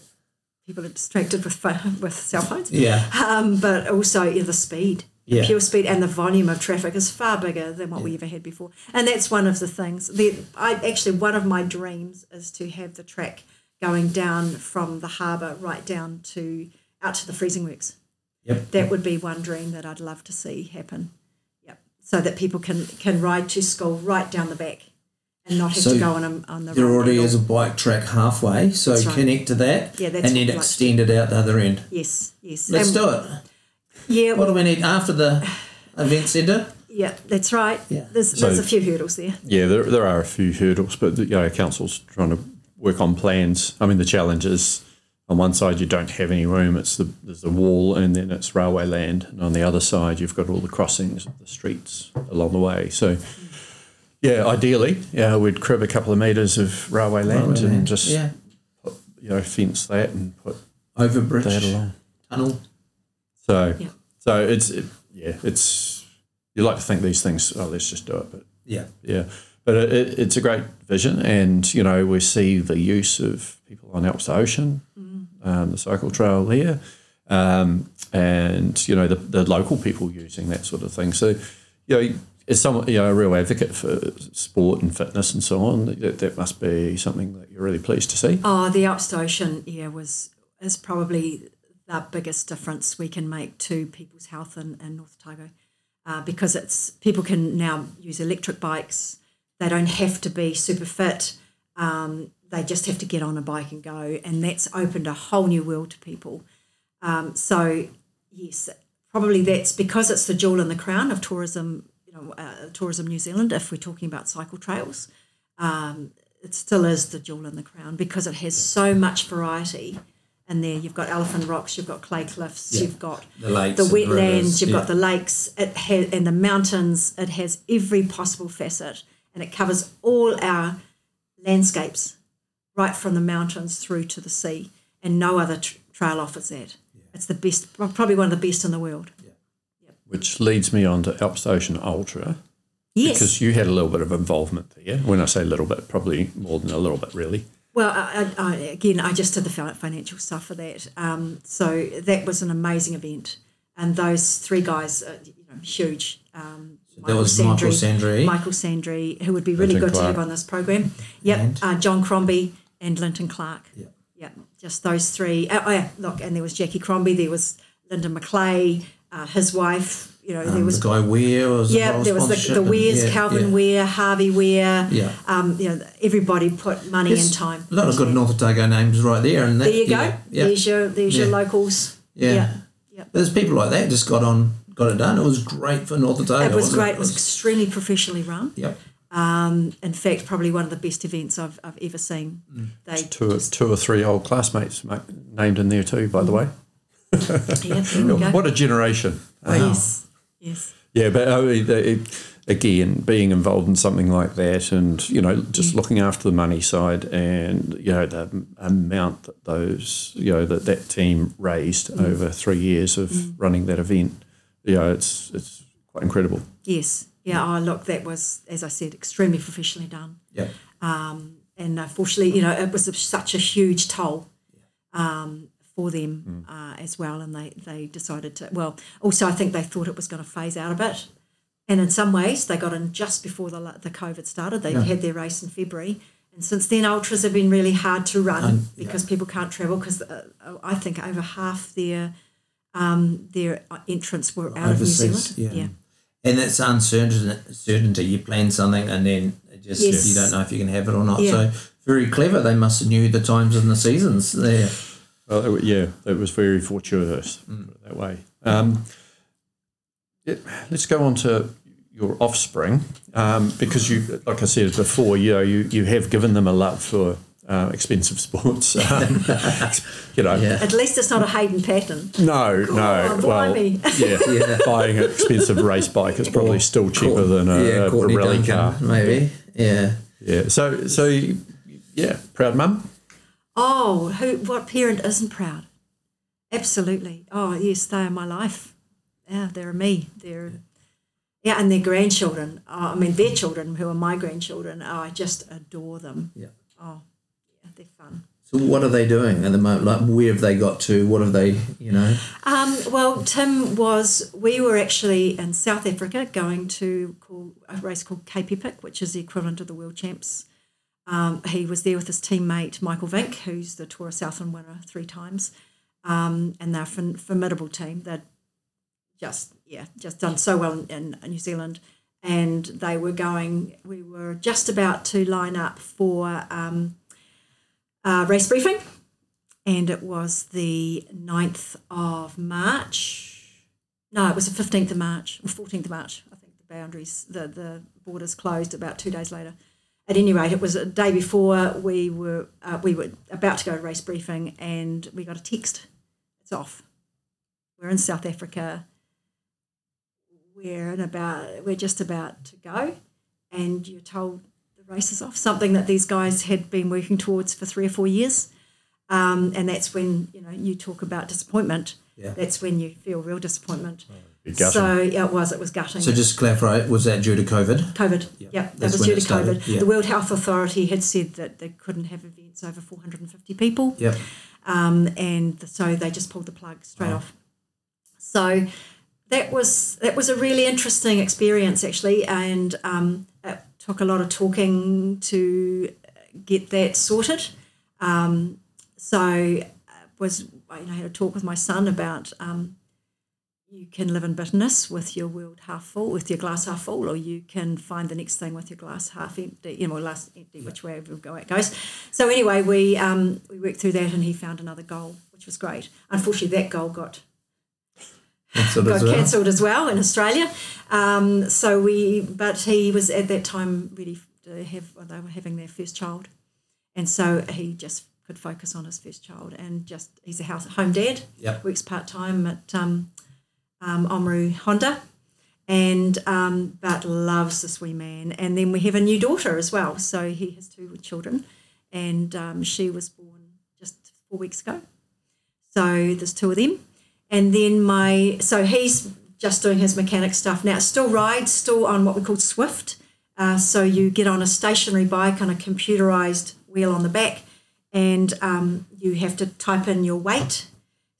people are distracted with with cell phones. yeah. Um, but also yeah, the speed, Yeah. pure speed, and the volume of traffic is far bigger than what we ever had before. And that's one of the things. The, I actually one of my dreams is to have the track going down from the harbour right down to out to the freezing works. Yep. That would be one dream that I'd love to see happen. Yep. So that people can can ride to school right down the back, and not have So to go on a, on the. There already is a bike track halfway, so right. connect to that, Yeah, that's and then extend it out the other end. Yes. Yes. Let's And- do it. Yeah. What do we need after the event centre? Yeah. That's right. Yeah. There's So- there's a few hurdles there. Yeah, there, there are a few hurdles, but the, you know, council's trying to work on plans. I mean, the challenge is on one side you don't have any room; it's the there's the wall, and then it's railway land, and on the other side you've got all the crossings of the streets along the way. So Yeah, ideally, yeah, we'd crib a couple of metres of railway land Railway and land, just yeah. you know fence that and put Overbridge that along. tunnel. So Yeah. So it's it, yeah, it's you like to think these things. Oh, let's just do it, but Yeah. yeah, but it, it, it's a great vision, and you know we see the use of people on Alps to Ocean, um, the cycle trail there, um, and you know the, the local people using that sort of thing. So you know. As someone, you know, a real advocate for sport and fitness and so on, that, that must be something that you're really pleased to see. Oh, the Alps Ocean, yeah, was is probably the biggest difference we can make to people's health in, in North Otago, uh, because it's people can now use electric bikes. They don't have to be super fit. Um, they just have to get on a bike and go, and that's opened a whole new world to people. Um, so yes, probably that's because it's the jewel in the crown of tourism. You know, uh, tourism New Zealand. If we're talking about cycle trails, um, it still is the jewel in the crown because it has so much variety in there. You've got elephant rocks, you've got clay cliffs, Yeah. you've got The lakes the wetlands, rivers, you've yeah. got the lakes, it has and the mountains. It has every possible facet, and it covers all our landscapes, right from the mountains through to the sea. And no other tr- trail offers that. It's the best, probably one of the best in the world. Which leads me on to Alps Ocean Ultra. Yes. Because you had a little bit of involvement there. When I say a little bit, probably more than a little bit, really. Well, I, I, again, I just did the financial stuff for that. Um, so that was an amazing event. And those three guys, are, you know, huge. Um, that was Michael Sandry. Michael Sandry, who would be really Linton good to have on this program. Yep, uh, John Crombie and Linton Clark. Yeah. Yeah, just those three. Oh, oh, yeah, look, and there was Jackie Crombie, there was Linda McClay, uh, his wife. You know, there Um, was the guy Weir was yeah, involved there was the, sponsorship the and- Weirs, yeah, Calvin yeah. Weir, Harvey Weir. Yeah. Um, you know, everybody put money There's and time. A lot of good that. North Otago names right there, and that, There you go. Yeah, yeah. There's your there's your locals. Yeah. yeah. yeah. There's people like that just got on, got it done. It was great for North Otago. It was wasn't great. It was extremely professionally run. Yep. Um, in fact, probably one of the best events I've, I've ever seen. Mm. They Two, two or three old classmates named in there too, by the way. yeah, there we go. What a generation. yes, yes. Yeah, but I mean, the- it, again, being involved in something like that, and you know, just looking after the money side, and you know, the amount that those, you know, that that team raised over three years of running that event, you know, it's it's quite incredible. Yes. Yeah. Oh, look, that was, as I said, extremely professionally done. Yeah. Um, and unfortunately, you know, it was such a huge toll um, for them uh, as well. And they, they decided to, well, also, I think they thought it was going to phase out a bit. And in some ways, they got in just before the, the COVID started. They had their race in February. And since then, ultras have been really hard to run Um, yeah. because people can't travel. Because uh, I think over half their um, their entrants were out of New Zealand. yeah. And it's uncertainty. You plan something and then just Yes. you don't know if you can have it or not. Yeah. So very clever. They must have knew the times and the seasons there. Well, it yeah, it was very fortuitous put it that way. Um, yeah, let's go on to your offspring um, because you, like I said before, you know, you, you have given them a love for uh, expensive sports. Um, you know, Yeah. At least it's not a Hayden Paddon. no, no. well, yeah, Yeah. buying an expensive race bike is probably still cheaper than a, yeah, a Courtney rally Duncan, car. maybe. Yeah. Yeah. So, so yeah, proud mum. Oh, who? What parent isn't proud? Absolutely. Oh, yes, they are my life. Yeah, they're me. They're yeah, and their grandchildren. Oh, I mean, their children, who are my grandchildren. Oh, I just adore them. Yeah. Oh, yeah, they're fun. So what are they doing at the moment? Like where have they got to? What have they, you know? Um, well, Tim was. We were actually in South Africa going to call, a race called Cape Epic, which is the equivalent of the World Champs. Um, he was there with his teammate Michael Vink, who's the Tour of Southland winner three times, um, and they're a fin- formidable team. They'd just yeah, just done so well in, in New Zealand, and they were going. We were just about to line up for um, race briefing and it was the 9th of March. No, it was the 15th of March, or 14th of March. I think the boundaries, the, the borders closed about two days later. At any rate, it was a day before we were uh, we were about to go to race briefing, and we got a text. It's off. We're in South Africa. We're in about we're just about to go, and you're told the race is off, something that these guys had been working towards for three or four years. Um, and that's when you know you talk about disappointment. Yeah. That's when you feel real disappointment. So yeah, it was. It was gutting. So just to clarify, was that due to COVID? COVID. Yep, that was due to COVID. yeah. The World Health Authority had said that they couldn't have events over 450 people, Yep. um, and so they just pulled the plug straight off. So that was that was a really interesting experience actually, and um, it took a lot of talking to get that sorted. Um, so uh, was you know, I had a talk with my son about um, you can live in bitterness with your world half full, with your glass half full, or you can find the next thing with your glass half empty, you know, glass empty, which way it goes. So anyway, we um, we worked through that, and he found another goal, which was great. Unfortunately, that goal got Sort got as well. cancelled as well in Australia. Um, so we, but he was at that time ready to have. Well, they were having their first child, and so he just could focus on his first child and just he's a house home dad. Yep. Works part time at um, um, Oamaru Honda, and um, but loves this wee man. And then we have a new daughter as well. So he has two children, and um, she was born just four weeks ago. So there's two of them. And then my, so he's just doing his mechanic stuff now. Still rides, still on what we call Zwift. Uh, so you get on a stationary bike on a computerized wheel on the back, and um, you have to type in your weight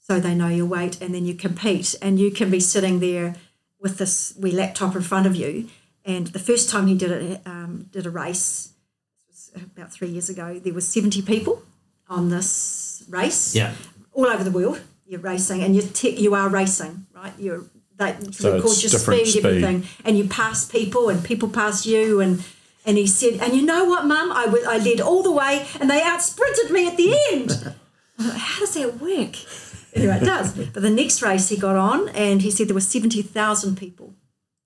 so they know your weight, and then you compete. And you can be sitting there with this wee laptop in front of you. And the first time he did it, um, did a race was about three years ago. There was seventy people on this race Yeah. all over the world. You're racing, and you te- you are racing, right? You're they So record your speed, speed. everything, and you pass people, and people pass you, and and he said, and you know what, Mum, I I led all the way, and they out sprinted me at the end. How does that work? Anyway, it does. But the next race he got on, and he said there were seventy thousand people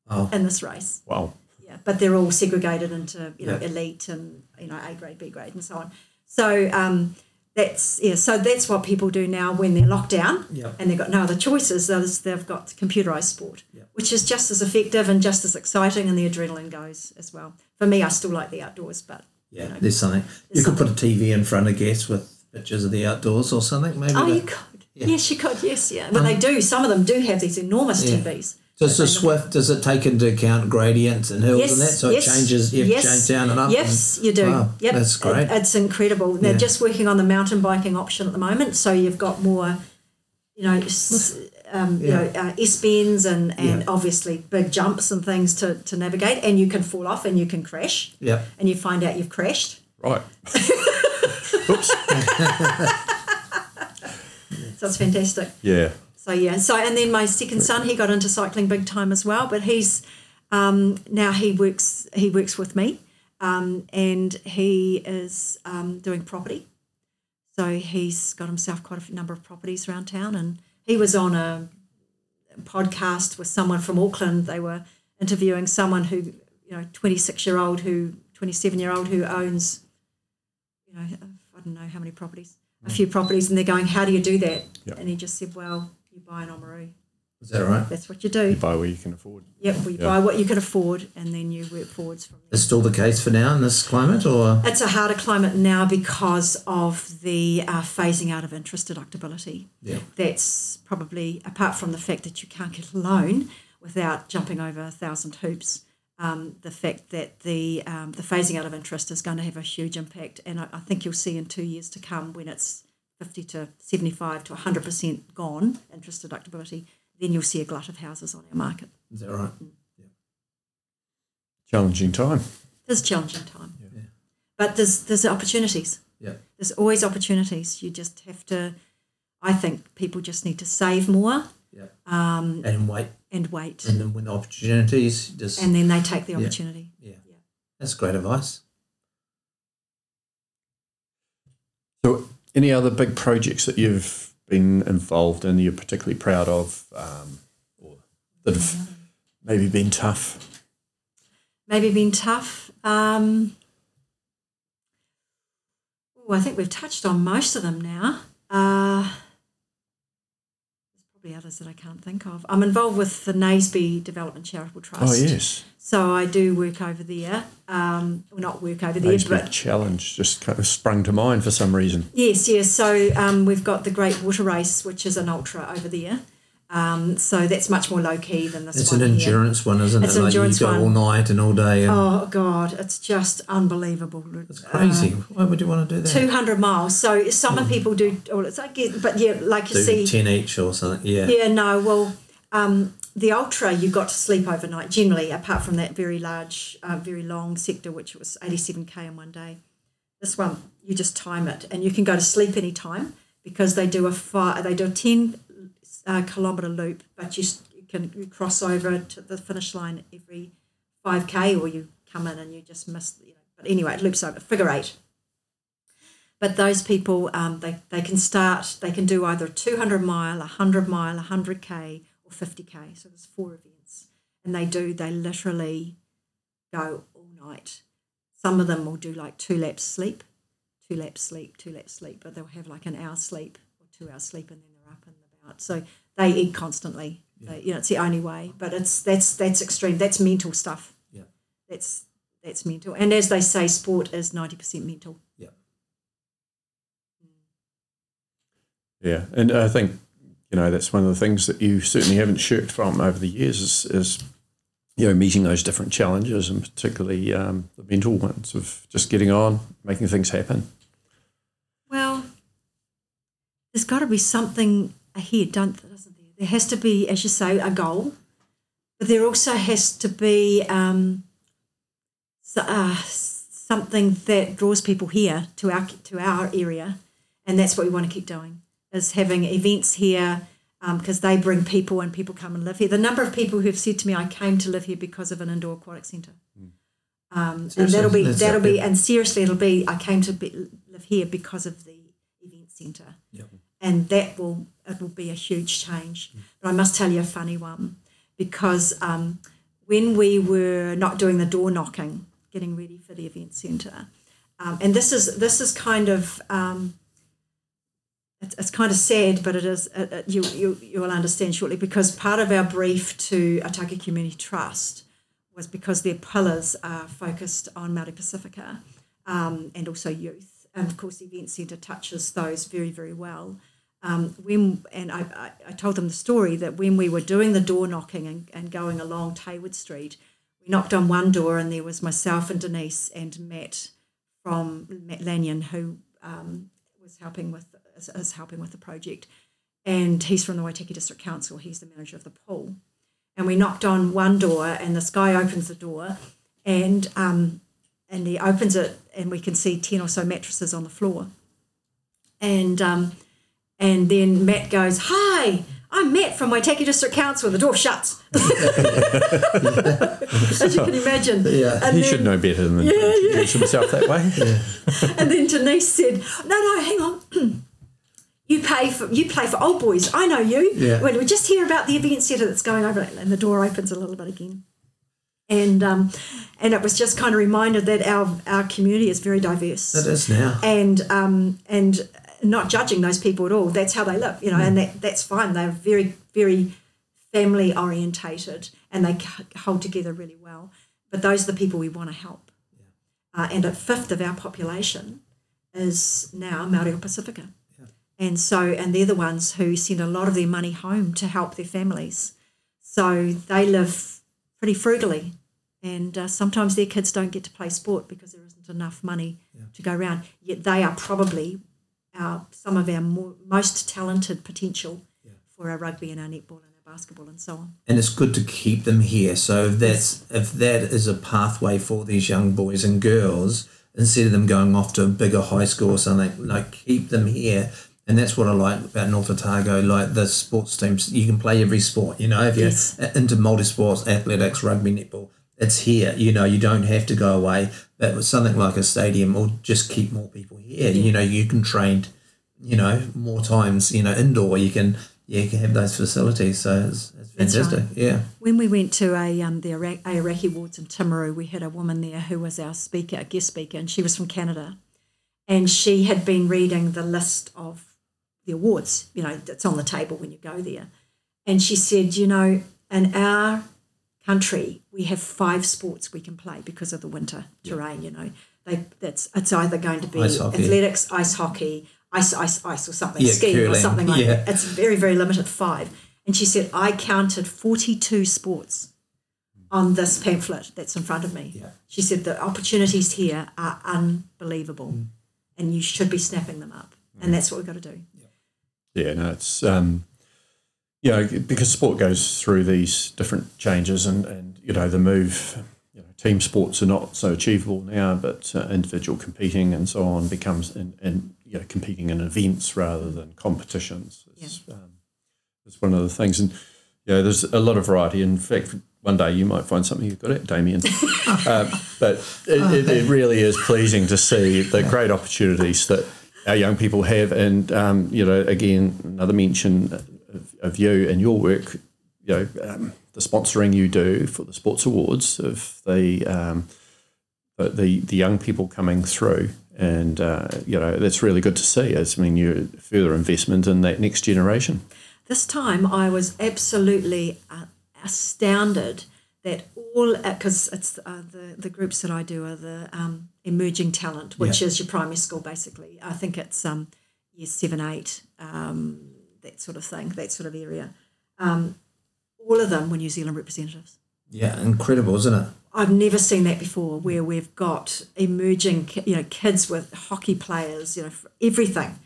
Oh. in this race. Wow. Yeah, but they're all segregated into you know Yeah. elite and you know A grade, B grade, and so on. So um, that's yeah. So that's what people do now when they're locked down Yeah. and they've got no other choices. They've got computerized sport, Yeah. which is just as effective and just as exciting, and the adrenaline goes as well. For me, I still like the outdoors, but Yeah, there's something. You could put a TV in front, I guess, with pictures of the outdoors or something. Maybe. oh, you could. Yes, you could. Yes, yeah. But they do. Some of them do have these enormous Yeah. TVs. Does the Zwift does it take into account gradients and hills Yes, and that? So yes, it changes. You yes, change down and up. Yes, and- you do. Wow, yep, that's great. It- it's incredible. They're Yeah. just working on the mountain biking option at the moment, so you've got more, you know, s- um, you Yeah. know, uh, S bends and and Yeah. obviously big jumps and things to to navigate, and you can fall off and you can crash, Yep. and you find out you've crashed. Right. Oops. So it's fantastic. Yeah. So yeah, so and then my second son, he got into cycling big time as well, but he's um, now he works he works with me, um, and he is um, doing property. So he's got himself quite a number of properties around town, and he was on a podcast with someone from Auckland. They were interviewing someone who, you know, twenty six year old who twenty seven year old who owns, you know, I don't know how many properties, a few properties, and they're going, "How do you do that?" Yep. And he just said, "Well, you buy an Oamaru. Is that right? That's what you do. You buy what you can afford. Yep, well, you Yeah. buy what you can afford, and then you work forwards from there." Is still the case for now in this climate, or It's a harder climate now because of the uh, phasing out of interest deductibility. Yeah. That's probably, apart from the fact that you can't get a loan without jumping over a thousand hoops, um, the fact that the um, the phasing out of interest is going to have a huge impact. And I, I think you'll see in two years to come when it's 50 to 75 to 100% gone, interest deductibility, then you'll see a glut of houses on our market. is that right? Yeah. Challenging time. It's challenging time. But there's, there's opportunities. Yeah. There's always opportunities. You just have to, I think people just need to save more Yeah. Um, and wait, and wait. and then when the opportunities just And then they take the opportunity. yeah. Yeah. That's great advice. So, any other big projects that you've been involved in, that you're particularly proud of, um, or that have maybe been tough? Maybe been tough. Um, oh, I think we've touched on most of them now. Uh, probably others that I can't think of. I'm involved with the Naseby Development Charitable Trust. Oh yes, So I do work over there. Um, well, not work over there, Naseby but challenge just kind of sprung to mind for some reason. Yes, yes. So um, we've got the Great Water Race, which is an ultra over there. Um, so that's much more low key than this It's one. an here. endurance one, isn't It's it? an Like you endurance go one. all night and all day. And Oh God, it's just unbelievable. it's crazy. Why would you want to do that? Two hundred miles. So some people do. Well, it's like, but yeah, like you do see, ten each or something. Yeah. Yeah, no. Well, um, the ultra you got to sleep overnight generally, apart from that very large, uh, very long sector, which was eighty-seven k in one day. This one you just time it, and you can go to sleep any time because they do a fi- they do a ten uh, kilometer loop, but you, you can you cross over to the finish line every five k, or you come in and you just miss. You know, but anyway, it loops over figure eight. But those people, um, they, they can start, they can do either a 200 mile, a 100 mile, a 100k, or 50k. So there's four events. And they do, they literally go all night. Some of them will do like two laps sleep, two laps sleep, two laps sleep, but they'll have like an hour sleep or two hours sleep and then they're up and about. So they eat constantly. They- you know, it's the only way. But it's that's that's extreme. That's mental stuff. Yeah. That's that's mental. And as they say, sport is 90% mental. Yeah. Yeah, and I think you know that's one of the things that you certainly haven't shirked from over the years is, is you know meeting those different challenges and particularly um, the mental ones of just getting on, making things happen. Well, there's got to be something ahead, don't there? Doesn't there? There has to be, as you say, a goal, but there also has to be um, s- uh, something that draws people here to our to our area, and that's what we want to keep doing. Is having events here because they bring people and people come and live here. The number of people who have said to me, "I came to live here because of an indoor aquatic centre." Um, and that'll be that's that'll be it. and seriously it'll be I came to be, live here because of the event centre Yep. and that will it will be a huge change but I must tell you a funny one because um, when we were not doing the door knocking getting ready for the event centre um, and this is this is kind of um, it's, it's kind of sad, but it is. Uh, uh, you, you you will understand shortly because part of our brief to Otago Community Trust was because their pillars are focused on Māori Pacifica um, and also youth, and of course the event centre touches those very very well. Um, when and I, I, told them the story that when we were doing the door knocking and, and going along Taywood Street, we knocked on one door and there was myself and Denise and Matt from Matt Lanyon who um, was helping with is, is helping with the project, and he's from the Waitaki District Council. He's the manager of the pool, and we knocked on one door, and this guy opens the door, and um, and he opens it, and we can see ten or so mattresses on the floor, and um, and then Matt goes, "Hi." I'm Matt from my Waitaki District Council. The door shuts. As you can imagine. Yeah. And He then- should know better than to introduce himself that way. and then Denise said, "No, no, hang on. you pay for you play for old boys. I know you. Yeah. When we just hear about the event centre that's going over, and the door opens a little bit again." And um, and it was just kind of reminded that our our community is very diverse It is now. and um, and not judging those people at all. That's how they live, you know, and that, that's fine. They're very very family orientated and they hold together really well. But those are the people we want to help. Uh, and a fifth of our population is now Maori or Pacifica. And so, and they're the ones who send a lot of their money home to help their families. So they live pretty frugally. And uh, sometimes their kids don't get to play sport because there isn't enough money to go around. Yet they are probably our, some of our more, most talented potential for our rugby and our netball and our basketball and so on. and it's good to keep them here. So if that's if that is a pathway for these young boys and girls, instead of them going off to a bigger high school or something, like keep them here. And that's what I like about North Otago, like the sports teams. You can play every sport, you know, if you're Yes. into multi sports, athletics, rugby, netball, it's here. You know, you don't have to go away. But with something like a stadium will just keep more people here. You know, you can train, you know, more times, you know, indoor. You can yeah, you can have those facilities. So it's, it's That's right. fantastic. Yeah. When we went to a um, the Iraq, Aoraki awards in Timaru, we had a woman there who was our speaker, a guest speaker, and she was from Canada, and she had been reading the list of the awards. You know, that's on the table when you go there, And she said, you know, in our country, we have five sports we can play because of the winter terrain. You know, they that's it's either going to be Ice athletics, ice hockey, ice, ice, ice, or something, Yeah, skiing or something like yeah. that. It's very, very limited. Five. And she said, I counted forty-two sports on this pamphlet that's in front of me. Yeah. She said the opportunities here are unbelievable, Mm. and you should be snapping them up. And that's what we've got to do. Yeah, no, it's um, you know because sport goes through these different changes, and and you know the move. You know, team sports are not so achievable now, but uh, individual competing and so on becomes and, and you know competing in events rather than competitions. It's, um, it's one of the things, and yeah, there's a lot of variety. In fact, one day you might find something you've got it, Damien. um, but it, it, it really is pleasing to see the great opportunities that our young people have, and um, you know, again, another mention of, you and your work. You know, um, the sponsoring you do for the sports awards of the um, the, the the young people coming through, and uh, you know, that's really good to see. It's, I mean, you further investment in that next generation. This time I was absolutely uh, astounded that all, because it's uh, the, the groups that I do are the um, emerging talent, which Yeah. is your primary school basically. I think it's um, year seven, eight, um, that sort of thing, that sort of area. Um, all of them were New Zealand representatives. Yeah, incredible, isn't it? I've never seen that before, where we've got emerging, you know, kids with hockey players, you know, everything.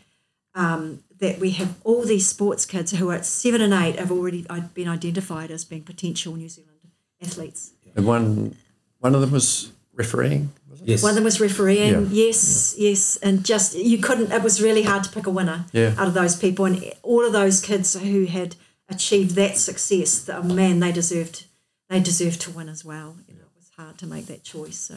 Um, that we have all these sports kids who are at seven and eight have already been identified as being potential New Zealand athletes. And one one of them was refereeing. Yes. One of them was refereeing, Yeah. yes, yes, and just you couldn't. It was really hard to pick a winner Yeah. out of those people, and all of those kids who had achieved that success. Oh, man, they deserved they deserved to win as well. You know, it was hard to make that choice. So.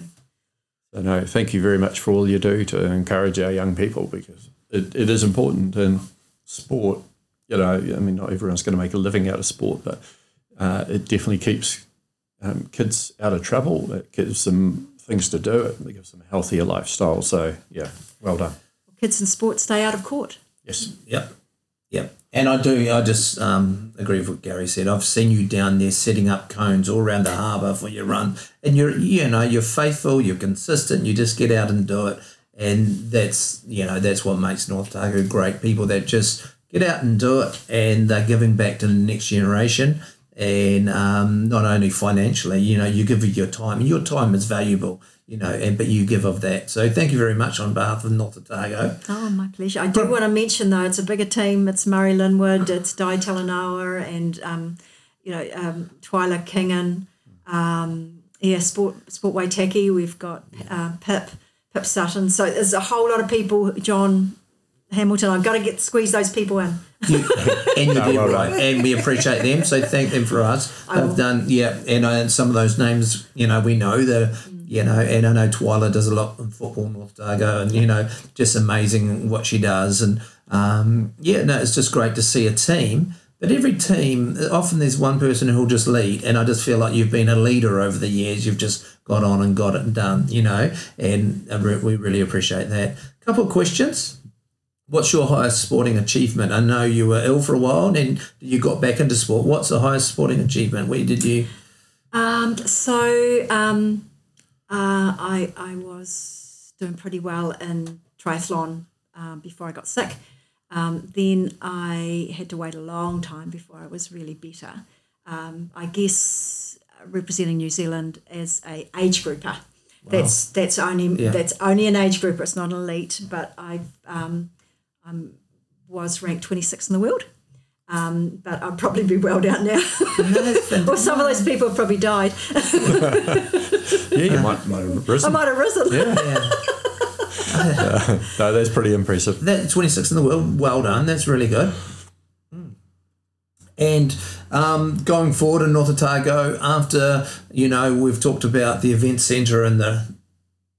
So no, thank you very much for all you do to encourage our young people because it, it is important in sport. You know, I mean, not everyone's going to make a living out of sport, but uh, it definitely keeps um, kids out of trouble. It gives them things to do. It gives them a healthier lifestyle. So yeah, well done. kids in sports stay out of court. Yes. Yep. Yep. And I do, I just um, agree with what Gary said. I've seen you down there setting up cones all around the harbour for your run. And you're, you know, you're faithful, you're consistent, you just get out and do it. And that's, you know, that's what makes North Otago great. People that just get out and do it and they're giving back to the next generation. And um, not only financially, you know, you give of your time, and your time is valuable, you know, and but you give of that. So thank you very much on behalf of North Otago. Oh, my pleasure. I do want to mention though, it's a bigger team. It's Murray Linwood, it's Di Talanoa, and um, you know um, Twyla Kingan. Um, yeah, Sport Sport Waitaki. We've got uh, Pip Pip Sutton. So there's a whole lot of people. John Hamilton. I've got to get squeeze those people in. You, and you did well right, done. and we appreciate them. So thank them for us. will. They've done, yeah, and uh, some of those names, you know, we know the, you know, and I know Twyla does a lot in football, North Otago, and you know, just amazing what she does, and um, yeah, no, it's just great to see a team. But every team, often there's one person who'll just lead, and I just feel like you've been a leader over the years. You've just got on and got it done, you know, and uh, we really appreciate that. Couple of questions. What's your highest sporting achievement? I know you were ill for a while and then you got back into sport. What's the highest sporting achievement? Where did you? Um, so um, uh, I I was doing pretty well in triathlon um, before I got sick. Um, then I had to wait a long time before I was really better. Um, I guess representing New Zealand as a age grouper. Wow. That's that's only Yeah. that's only an age grouper. It's not an elite. But I um, um, was ranked 26th in the world. Um, but I'd probably be well down now. or some of those people have probably died. Yeah, you might, might have risen. I might have risen. Yeah. No, that's pretty impressive. That 26th in the world. Well done. That's really good. And um, going forward in North Otago, after you know we've talked about the event centre and the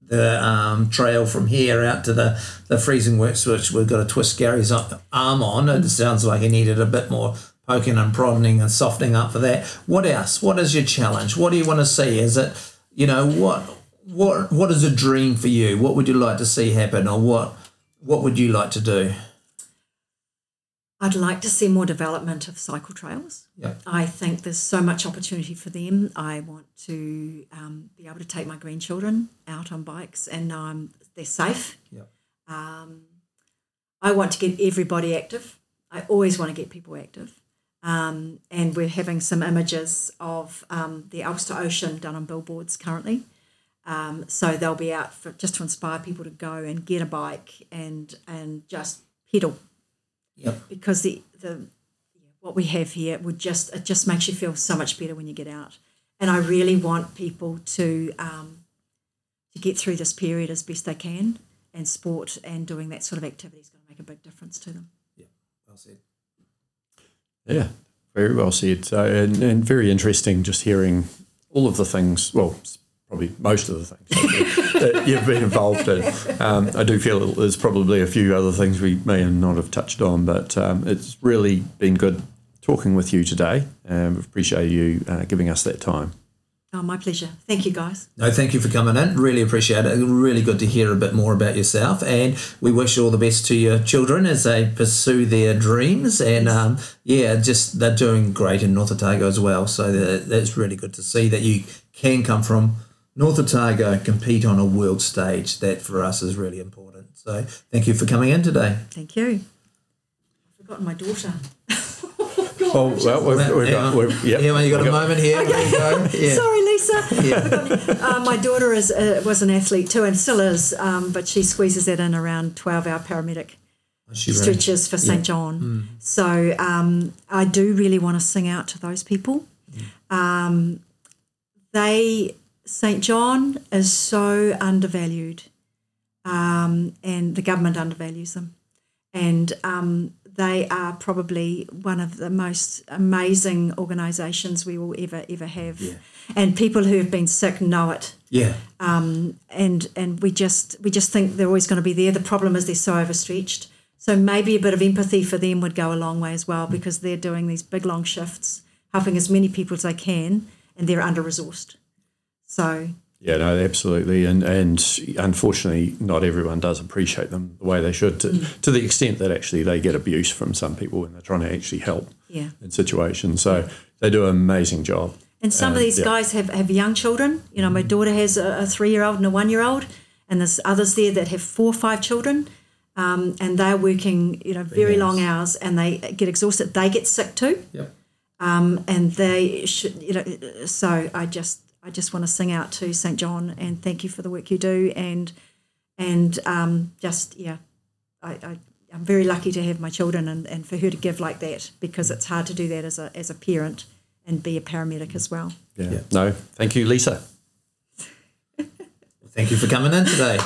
the um, trail from here out to the the freezing works, which we've got to twist Gary's arm on. It sounds like he needed a bit more poking and prodding and softening up for that. What else? What is your challenge? What do you want to see? Is it you know what what what is a dream for you? What would you like to see happen, or what what would you like to do? I'd like to see more development of cycle trails. Yep. I think there's so much opportunity for them. I want to um, be able to take my grandchildren out on bikes and know I'm, they're safe. Yep. I want to get everybody active. I always want to get people active. Um, and we're having some images of um, the Alps to Ocean done on billboards currently. Um, so they'll be out for just to inspire people to go and get a bike and and just pedal Yep. because the the what we have here would just it just makes you feel so much better when you get out. And I really want people to um, to get through this period as best they can, and sport and doing that sort of activity is going to make a big difference to them. Yeah, well said. Yeah, very well said. So, and, and very interesting just hearing all of the things, well, probably most of the things that, that you've been involved in. Um, I do feel there's probably a few other things we may not have touched on, but um, it's really been good talking with you today. Um, appreciate you uh, giving us that time. Oh, my pleasure. Thank you, guys. No, thank you for coming in. Really appreciate it. Really good to hear a bit more about yourself. And we wish you all the best to your children as they pursue their dreams. And um, yeah, just they're doing great in North Otago as well. So that's really good to see that you can come from North Otago and compete on a world stage. That for us is really important. So thank you for coming in today. Thank you. I've forgotten my daughter. Oh, well, we've, we've Hang got, on. we've, yep. Yeah, you got a moment here. There you go. Yeah. Sorry, Lisa. Yeah. Uh, my daughter is uh, was an athlete too, and still is, um, but she squeezes that in around twelve hour paramedic She ran. stretches for St John. So um, I do really want to sing out to those people. Um, they St John is so undervalued, um, and the government undervalues them, and um, they are probably one of the most amazing organisations we will ever ever have. And people who have been sick know it Yeah. Um, and and we just we just think they're always going to be there. The problem is they're so overstretched. So maybe a bit of empathy for them would go a long way as well because they're doing these big long shifts, helping as many people as they can, and they're under resourced. So Yeah, no, absolutely, and and unfortunately, not everyone does appreciate them the way they should, to, mm. to the extent that actually they get abuse from some people when they're trying to actually help yeah, in situations. So they do an amazing job. and some of these yeah. guys have have young children. You know, my mm. daughter has a, a three year old and a one year old, and there's others there that have four or five children. Um, and they're working, you know, very long hours, and they get exhausted. They get sick too. Yep. Um, and they should you know so i just i just want to sing out to st john and thank you for the work you do and and um, just yeah I, I i'm very lucky to have my children and, and for her to give like that because it's hard to do that as a as a parent and be a paramedic as well Yeah. Yeah. No, thank you, Lisa. Thank you for coming in today.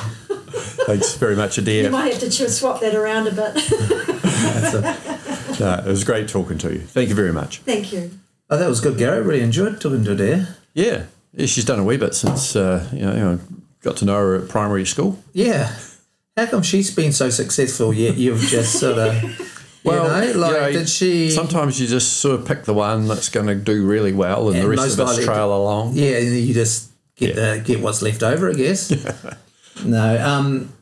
Thanks very much, you Adair. might have to swap that around a bit That's a- No, it was great talking to you. Thank you very much. thank you oh, that was good, Gary. Really enjoyed talking to Adair. Yeah, yeah she's done a wee bit since uh, you, know, you know got to know her at primary school. Yeah. How come she's been so successful yet you've just sort of, you know, like, you know, did she? Sometimes you just sort of pick the one that's going to do really well, and, And the rest of us trail along. Yeah, you just get Yeah. the get what's left over, I guess. no, um,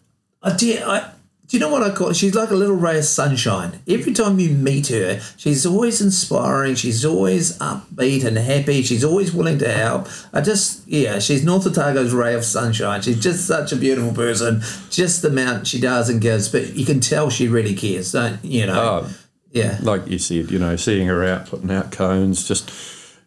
I, did. I, do you know what I call? She's like a little ray of sunshine. Every time you meet her, she's always inspiring. She's always upbeat and happy. She's always willing to help. I just, yeah, she's North Otago's ray of sunshine. She's just such a beautiful person. Just the amount she does and gives, but you can tell she really cares. Don't you know? Oh, yeah. like you said, you know, seeing her out, putting out cones, just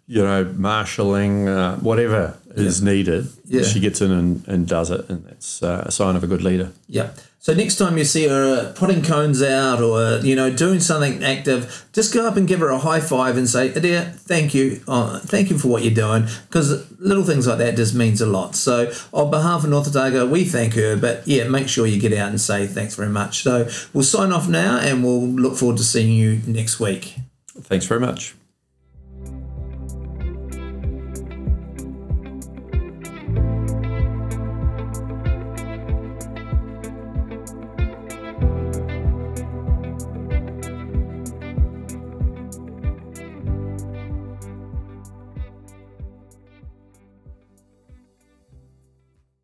you know, marshalling, uh, whatever is needed, Yeah. she gets in and, and does it, and that's uh, a sign of a good leader. Yeah. So next time you see her uh, putting cones out or you know doing something active, just go up and give her a high five and say, "Adair, thank you, uh, thank you for what you're doing," because little things like that just means a lot. So on behalf of North Otago, we thank her. But yeah, make sure you get out and say thanks very much. So we'll sign off now, and we'll look forward to seeing you next week. Thanks very much.